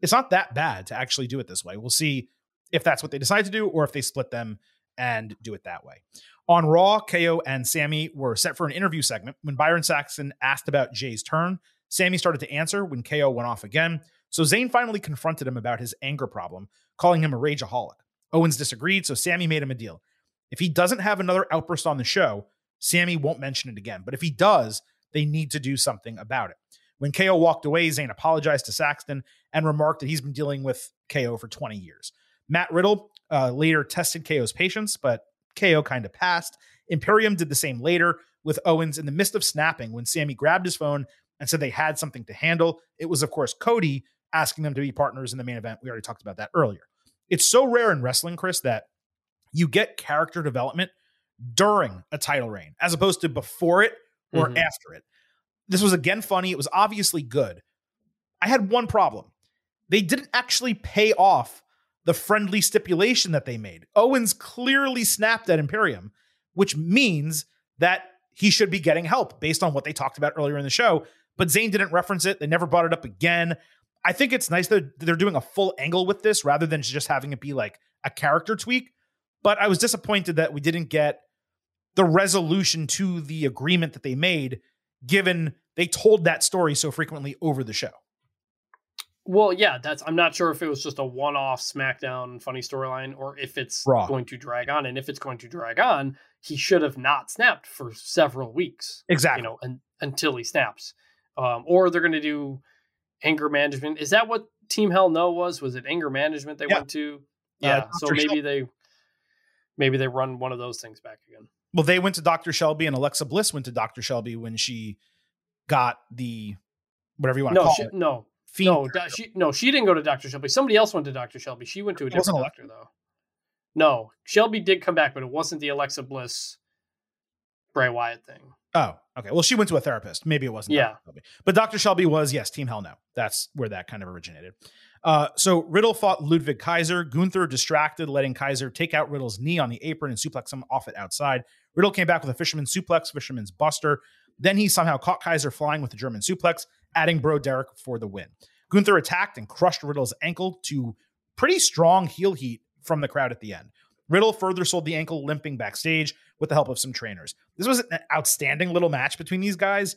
It's not that bad to actually do it this way. We'll see if that's what they decide to do or if they split them and do it that way. On Raw, KO and Sami were set for an interview segment. When Byron Saxton asked about Jey's turn, Sami started to answer when KO went off again. So Zayn finally confronted him about his anger problem, calling him a rageaholic. Owens disagreed, so Sami made him a deal. If he doesn't have another outburst on the show, Sami won't mention it again. But if he does, they need to do something about it. When KO walked away, Zayn apologized to Saxton and remarked that he's been dealing with KO for 20 years. Matt Riddle uh, later tested KO's patience, but KO kind of passed. Imperium did the same later, with Owens in the midst of snapping when Sami grabbed his phone and said they had something to handle. It was, of course, Cody asking them to be partners in the main event. We already talked about that earlier. It's so rare in wrestling, Chris, that you get character development during a title reign as opposed to before it or Mhm. after it. This was again funny. It was obviously good. I had one problem. They didn't actually pay off the friendly stipulation that they made. Owens clearly snapped at Imperium, which means that he should be getting help based on what they talked about earlier in the show. But Zayn didn't reference it. They never brought it up again. I think it's nice that they're doing a full angle with this rather than just having it be like a character tweak. But I was disappointed that we didn't get the resolution to the agreement that they made, given they told that story so frequently over the show. Well, yeah, that's. I'm not sure if it was just a one-off SmackDown funny storyline or if it's Raw. going to drag on. And if it's going to drag on, he should have not snapped for several weeks. Exactly. You know, un, until he snaps, um, or they're going to do anger management. Is that what Team Hell No was? Was it anger management they Yeah. went to? Uh, Yeah. so maybe Shel- they, maybe they run one of those things back again. Well, they went to Dr. Shelby and Alexa Bliss went to Dr. Shelby when she got the whatever you want to No, call she, it. no, Fiend no, do- she, no, she didn't go to Doctor Shelby. Somebody else went to Doctor Shelby. She went to a It different doctor though. No, Shelby did come back, but it wasn't the Alexa Bliss Bray Wyatt thing. Oh, okay. Well, she went to a therapist. Maybe it wasn't. Yeah. Dr. Shelby. But Dr. Shelby was, yes, Team Hell No. That's where that kind of originated. Uh, so Riddle fought Ludwig Kaiser. Gunther distracted, letting Kaiser take out Riddle's knee on the apron and suplex him off it outside. Riddle came back with a fisherman's suplex, fisherman's buster. Then he somehow caught Kaiser flying with a German suplex, adding Bro Derek for the win. Gunther attacked and crushed Riddle's ankle to pretty strong heel heat from the crowd at the end. Riddle further sold the ankle limping backstage with the help of some trainers. This was an outstanding little match between these guys.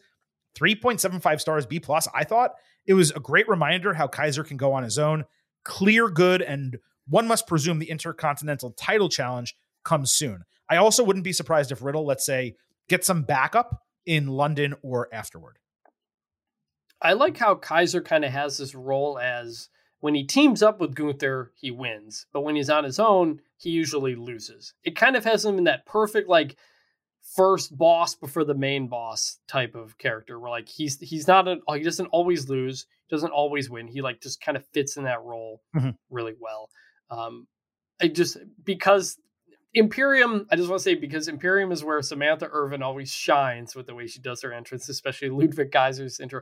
3.75 stars B plus. I thought it was a great reminder how Kaiser can go on his own, clear good, and one must presume the Intercontinental title challenge comes soon. I also wouldn't be surprised if Riddle, let's say, gets some backup in London or afterward. I like how Kaiser kind of has this role as when he teams up with Gunther, he wins, but when he's on his own, he usually loses. It kind of has him in that perfect like first boss before the main boss type of character where like he's he's not a he doesn't always lose, doesn't always win. He like just kind of fits in that role Mhm. really well. Um I just because Imperium, I just want to say because Imperium is where Samantha Irvin always shines with the way she does her entrance, especially Ludwig Kaiser's intro.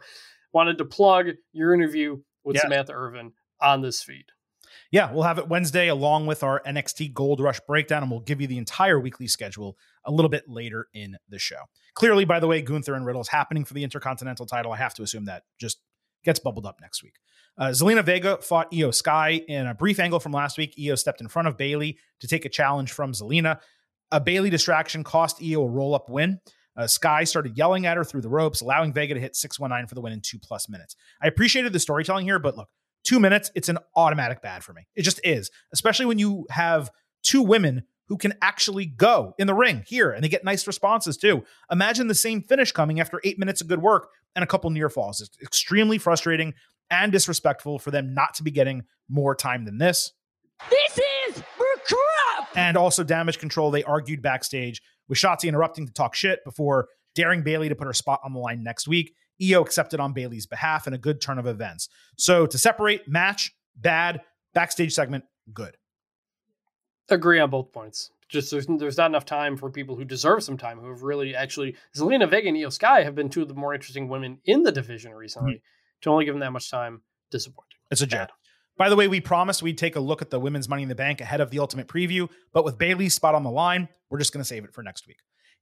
Wanted to plug your interview with Yes. Samantha Irvin on this feed. Yeah, we'll have it Wednesday along with our NXT Gold Rush breakdown, and we'll give you the entire weekly schedule a little bit later in the show. Clearly, by the way, Gunther and Riddle is happening for the Intercontinental title. I have to assume that just gets bubbled up next week. Uh, Zelina Vega fought Iyo Sky in a brief angle from last week. Iyo stepped in front of Bayley to take a challenge from Zelina. A Bayley distraction cost Iyo a roll up win. Uh, Sky started yelling at her through the ropes, allowing Vega to hit 619 for the win in two plus minutes. I appreciated the storytelling here, but look, two minutes, it's an automatic bad for me. It just is, especially when you have two women who can actually go in the ring here and they get nice responses too. Imagine the same finish coming after eight minutes of good work and a couple near falls. It's extremely frustrating and disrespectful for them not to be getting more time than this. This is crap. And also damage control. They argued backstage with Shotzi interrupting to talk shit before daring Bayley to put her spot on the line next week. Iyo accepted on Bayley's behalf in a good turn of events. So to separate match, bad, backstage segment, good. Agree on both points. Just there's, there's not enough time for people who deserve some time, who have really actually. Zelina Vega and Iyo Sky have been two of the more interesting women in the division recently. Mm-hmm. To only give them that much time, disappointing. It's a joke. By the way, we promised we'd take a look at the women's Money in the Bank ahead of the Ultimate Preview, but with Bayley's spot on the line, we're just going to save it for next week.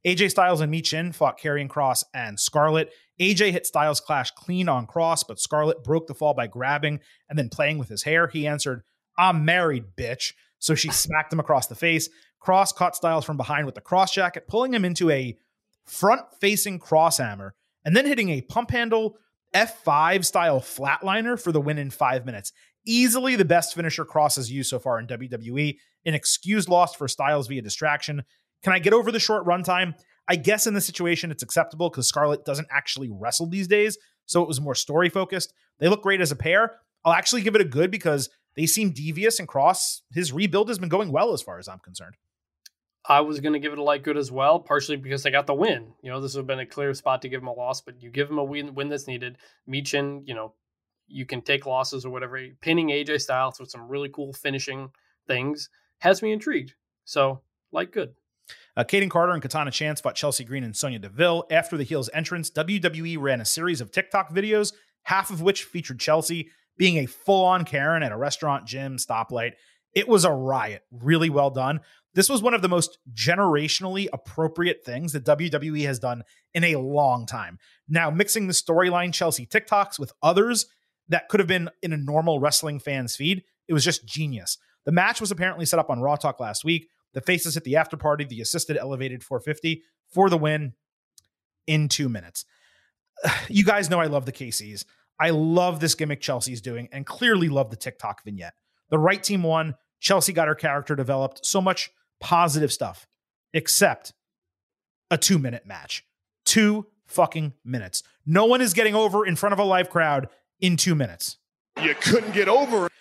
AJ Styles and Michin fought Karrion Kross and Scarlett. AJ hit Styles Clash clean on Kross, but Scarlett broke the fall by grabbing and then playing with his hair. He answered, I'm married, bitch. So she smacked him across the face. Kross caught Styles from behind with the cross jacket, pulling him into a front facing cross hammer and then hitting a pump handle F5 style flatliner for the win in five minutes. Easily the best finisher Kross has used so far in WWE. An excused loss for Styles via distraction. Can I get over the short runtime? I guess in this situation it's acceptable because Scarlett doesn't actually wrestle these days, so it was more story focused. They look great as a pair. I'll actually give it a good because they seem devious and Kross. His rebuild has been going well as far as I'm concerned. I was going to give it a like good as well, partially because I got the win. You know, this would have been a clear spot to give him a loss, but you give him a win, win that's needed. Michin, you know, you can take losses or whatever. Pinning AJ Styles with some really cool finishing things has me intrigued. So, like, good. Uh, Kayden Carter and Katana Chance fought Chelsea Green and Sonya Deville. After the heels entrance, WWE ran a series of TikTok videos, half of which featured Chelsea being a full on Karen at a restaurant, gym, stoplight. It was a riot. Really well done. This was one of the most generationally appropriate things that WWE has done in a long time. Now, mixing the storyline Chelsea TikToks with others that could have been in a normal wrestling fan's feed, it was just genius. The match was apparently set up on Raw Talk last week. The faces hit the after party, the assisted elevated 450 for the win in two minutes. You guys know I love the KCs. I love this gimmick Chelsea's doing and clearly love the TikTok vignette. The right team won. Chelsea got her character developed. So much positive stuff, except a two minute match. Two fucking minutes. No one is getting over in front of a live crowd in two minutes. You couldn't get over it.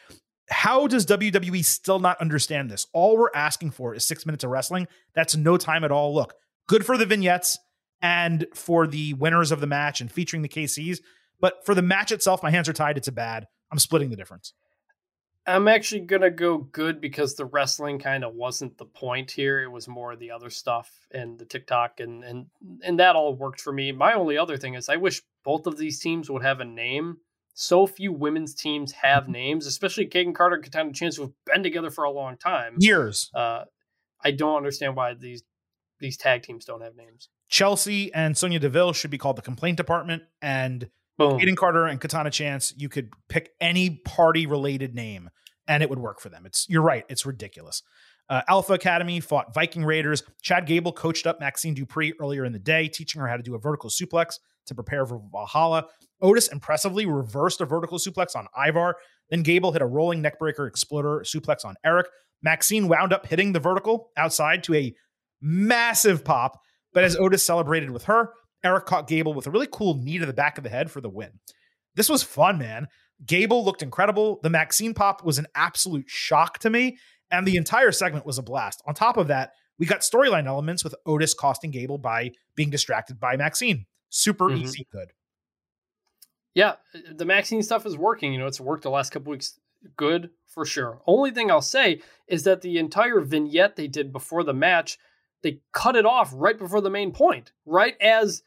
How does WWE still not understand this? All we're asking for is six minutes of wrestling. That's no time at all. Look, good for the vignettes and for the winners of the match and featuring the KCs. But for the match itself, my hands are tied. It's a bad. I'm splitting the difference. I'm actually gonna go good because the wrestling kind of wasn't the point here. It was more the other stuff and the TikTok and and and that all worked for me. My only other thing is I wish both of these teams would have a name. So few women's teams have Mm-hmm. names, especially Kayden Carter and Katana Chance, who've been together for a long time. Years. Uh, I don't understand why these these tag teams don't have names. Chelsea and Sonya Deville should be called the complaint department. And Boom. Kayden Carter and Katana Chance, you could pick any party related name and it would work for them. It's you're right. It's ridiculous. Uh, Alpha Academy fought Viking Raiders. Chad Gable coached up Maxxine Dupri earlier in the day, teaching her how to do a vertical suplex to prepare for Valhalla. Otis impressively reversed a vertical suplex on Ivar. Then Gable hit a rolling neckbreaker exploder suplex on Erik. Maxxine wound up hitting the vertical outside to a massive pop. But as Otis celebrated with her, Erik caught Gable with a really cool knee to the back of the head for the win. This was fun, man. Gable looked incredible. The Maxxine pop was an absolute shock to me, and the entire segment was a blast. On top of that, we got storyline elements with Otis costing Gable by being distracted by Maxxine. Super Mhm. easy good. Yeah, the Maxxine stuff is working. You know, it's worked the last couple weeks. Good for sure. Only thing I'll say is that the entire vignette they did before the match, they cut it off right before the main point, right as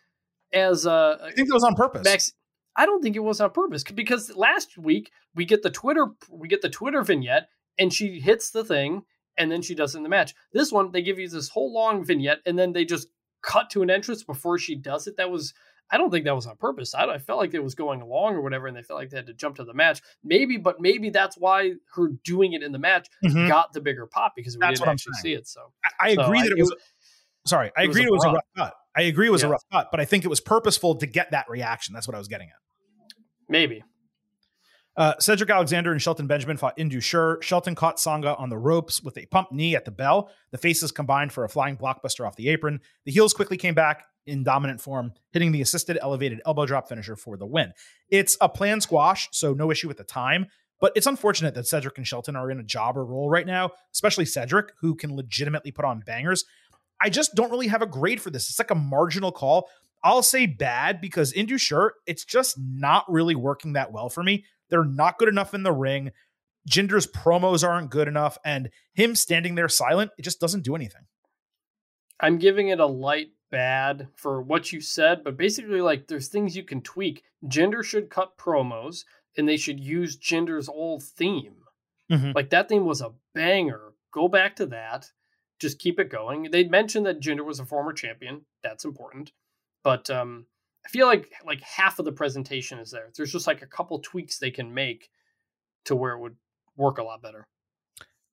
as uh I think that was on purpose. Max. I don't think it was on purpose because last week we get the Twitter we get the Twitter vignette and she hits the thing and then she does it in the match. This one they give you this whole long vignette and then they just cut to an entrance before she does it. That was I don't think that was on purpose. I, I felt like it was going along or whatever, and they felt like they had to jump to the match. Maybe, but maybe that's why her doing it in the match Mhm. got the bigger pop because we That's didn't actually see it. So I, I So agree I- that it it was. Sorry, I it agree it was a rough cut. I agree it was a rough cut, but I think it was purposeful to get that reaction. That's what I was getting at. maybe Uh, Cedric Alexander and Shelton Benjamin fought Indus Sher. Shelton caught Sangha on the ropes with a pump knee at the bell. The faces combined for a flying blockbuster off the apron. The heels quickly came back in dominant form, hitting the assisted elevated elbow drop finisher for the win. It's a planned squash, so no issue with the time. But it's unfortunate that Cedric and Shelton are in a jobber role right now, especially Cedric, who can legitimately put on bangers. I just don't really have a grade for this. It's like a marginal call. I'll say bad because Indus Sher, it's just not really working that well for me. They're not good enough in the ring. Jinder's promos aren't good enough, and him standing there silent, it just doesn't do anything. I'm giving it a light bad for what you said, but basically, like, there's things you can tweak. Jinder should cut promos, and they should use Jinder's old theme. Mhm. Like that theme was a banger. Go back to that. Just keep it going. They mentioned that Gender was a former champion. That's important, but um, I feel like like half of the presentation is there. There's just like a couple tweaks they can make to where it would work a lot better.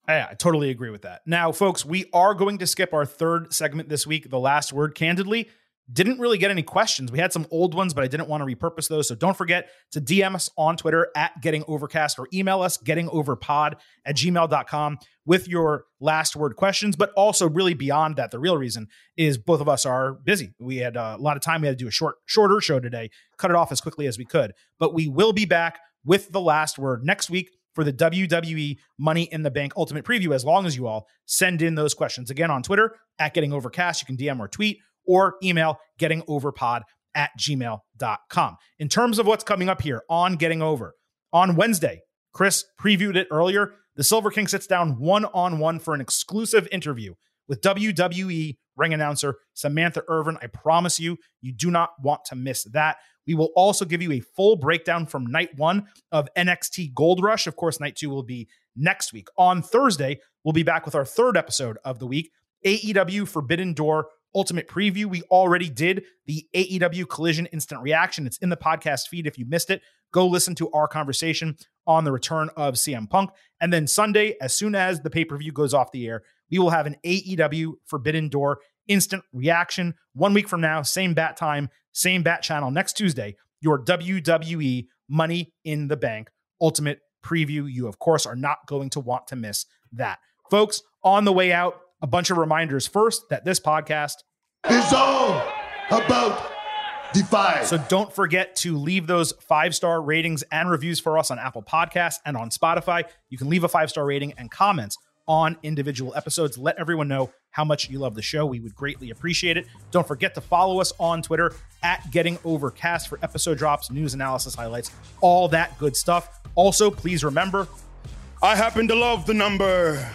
Yeah, I totally agree with that. Now, folks, we are going to skip our third segment this week, the last word. Candidly, didn't really get any questions. We had some old ones, but I didn't want to repurpose those. So don't forget to DM us on Twitter at Getting Overcast or email us gettingoverpod at gmail.com with your last word questions. But also, really beyond that, the real reason is both of us are busy. We had uh, a lot of time. We had to do a short, shorter show today, cut it off as quickly as we could. But we will be back with the last word next week for the WWE Money in the Bank Ultimate Preview as long as you all send in those questions. Again, on Twitter at Getting Overcast, you can DM or tweet or email gettingoverpod at gmail.com. In terms of what's coming up here on Getting Over, on Wednesday, Chris previewed it earlier. The Silver King sits down one on one for an exclusive interview with WWE ring announcer Samantha Irvin. I promise you, you do not want to miss that. We will also give you a full breakdown from night one of NXT Gold Rush. Of course, night two will be next week. On Thursday, we'll be back with our third episode of the week AEW Forbidden Door Ultimate Preview. We already did the AEW Collision Instant Reaction. It's in the podcast feed if you missed it. Go listen to our conversation on the return of CM Punk. And then Sunday, as soon as the pay per view goes off the air, we will have an AEW Forbidden Door instant reaction. One week from now, same bat time, same bat channel. Next Tuesday, your WWE Money in the Bank Ultimate Preview. You, of course, are not going to want to miss that. Folks, on the way out, a bunch of reminders. First, that this podcast is all about Defy. So don't forget to leave those five star ratings and reviews for us on Apple Podcasts and on Spotify. You can leave a five star rating and comments on individual episodes. Let everyone know how much you love the show. We would greatly appreciate it. Don't forget to follow us on Twitter at Getting Overcast for episode drops, news analysis highlights, all that good stuff. Also, please remember I happen to love the number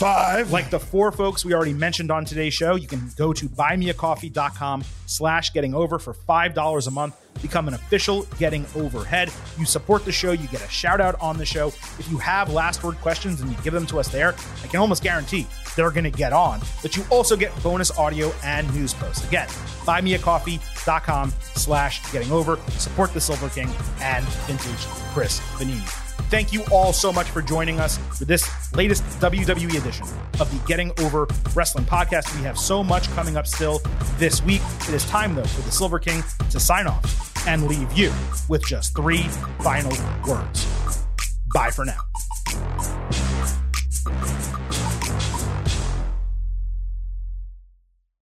five. Like the four folks we already mentioned on today's show, you can go to buymeacoffee.com slash getting over for $5 a month. Become an official Getting Overhead. You support the show, you get a shout out on the show. If you have last word questions and you give them to us there, I can almost guarantee they're going to get on. But you also get bonus audio and news posts. Again, buymeacoffee.com slash getting over. Support the Silver King and vintage Chris Vannini. Thank you all so much for joining us for this latest WWE edition of the Getting Over Wrestling podcast. We have so much coming up still this week. It is time, though, for the Silver King to sign off and leave you with just three final words. Bye for now.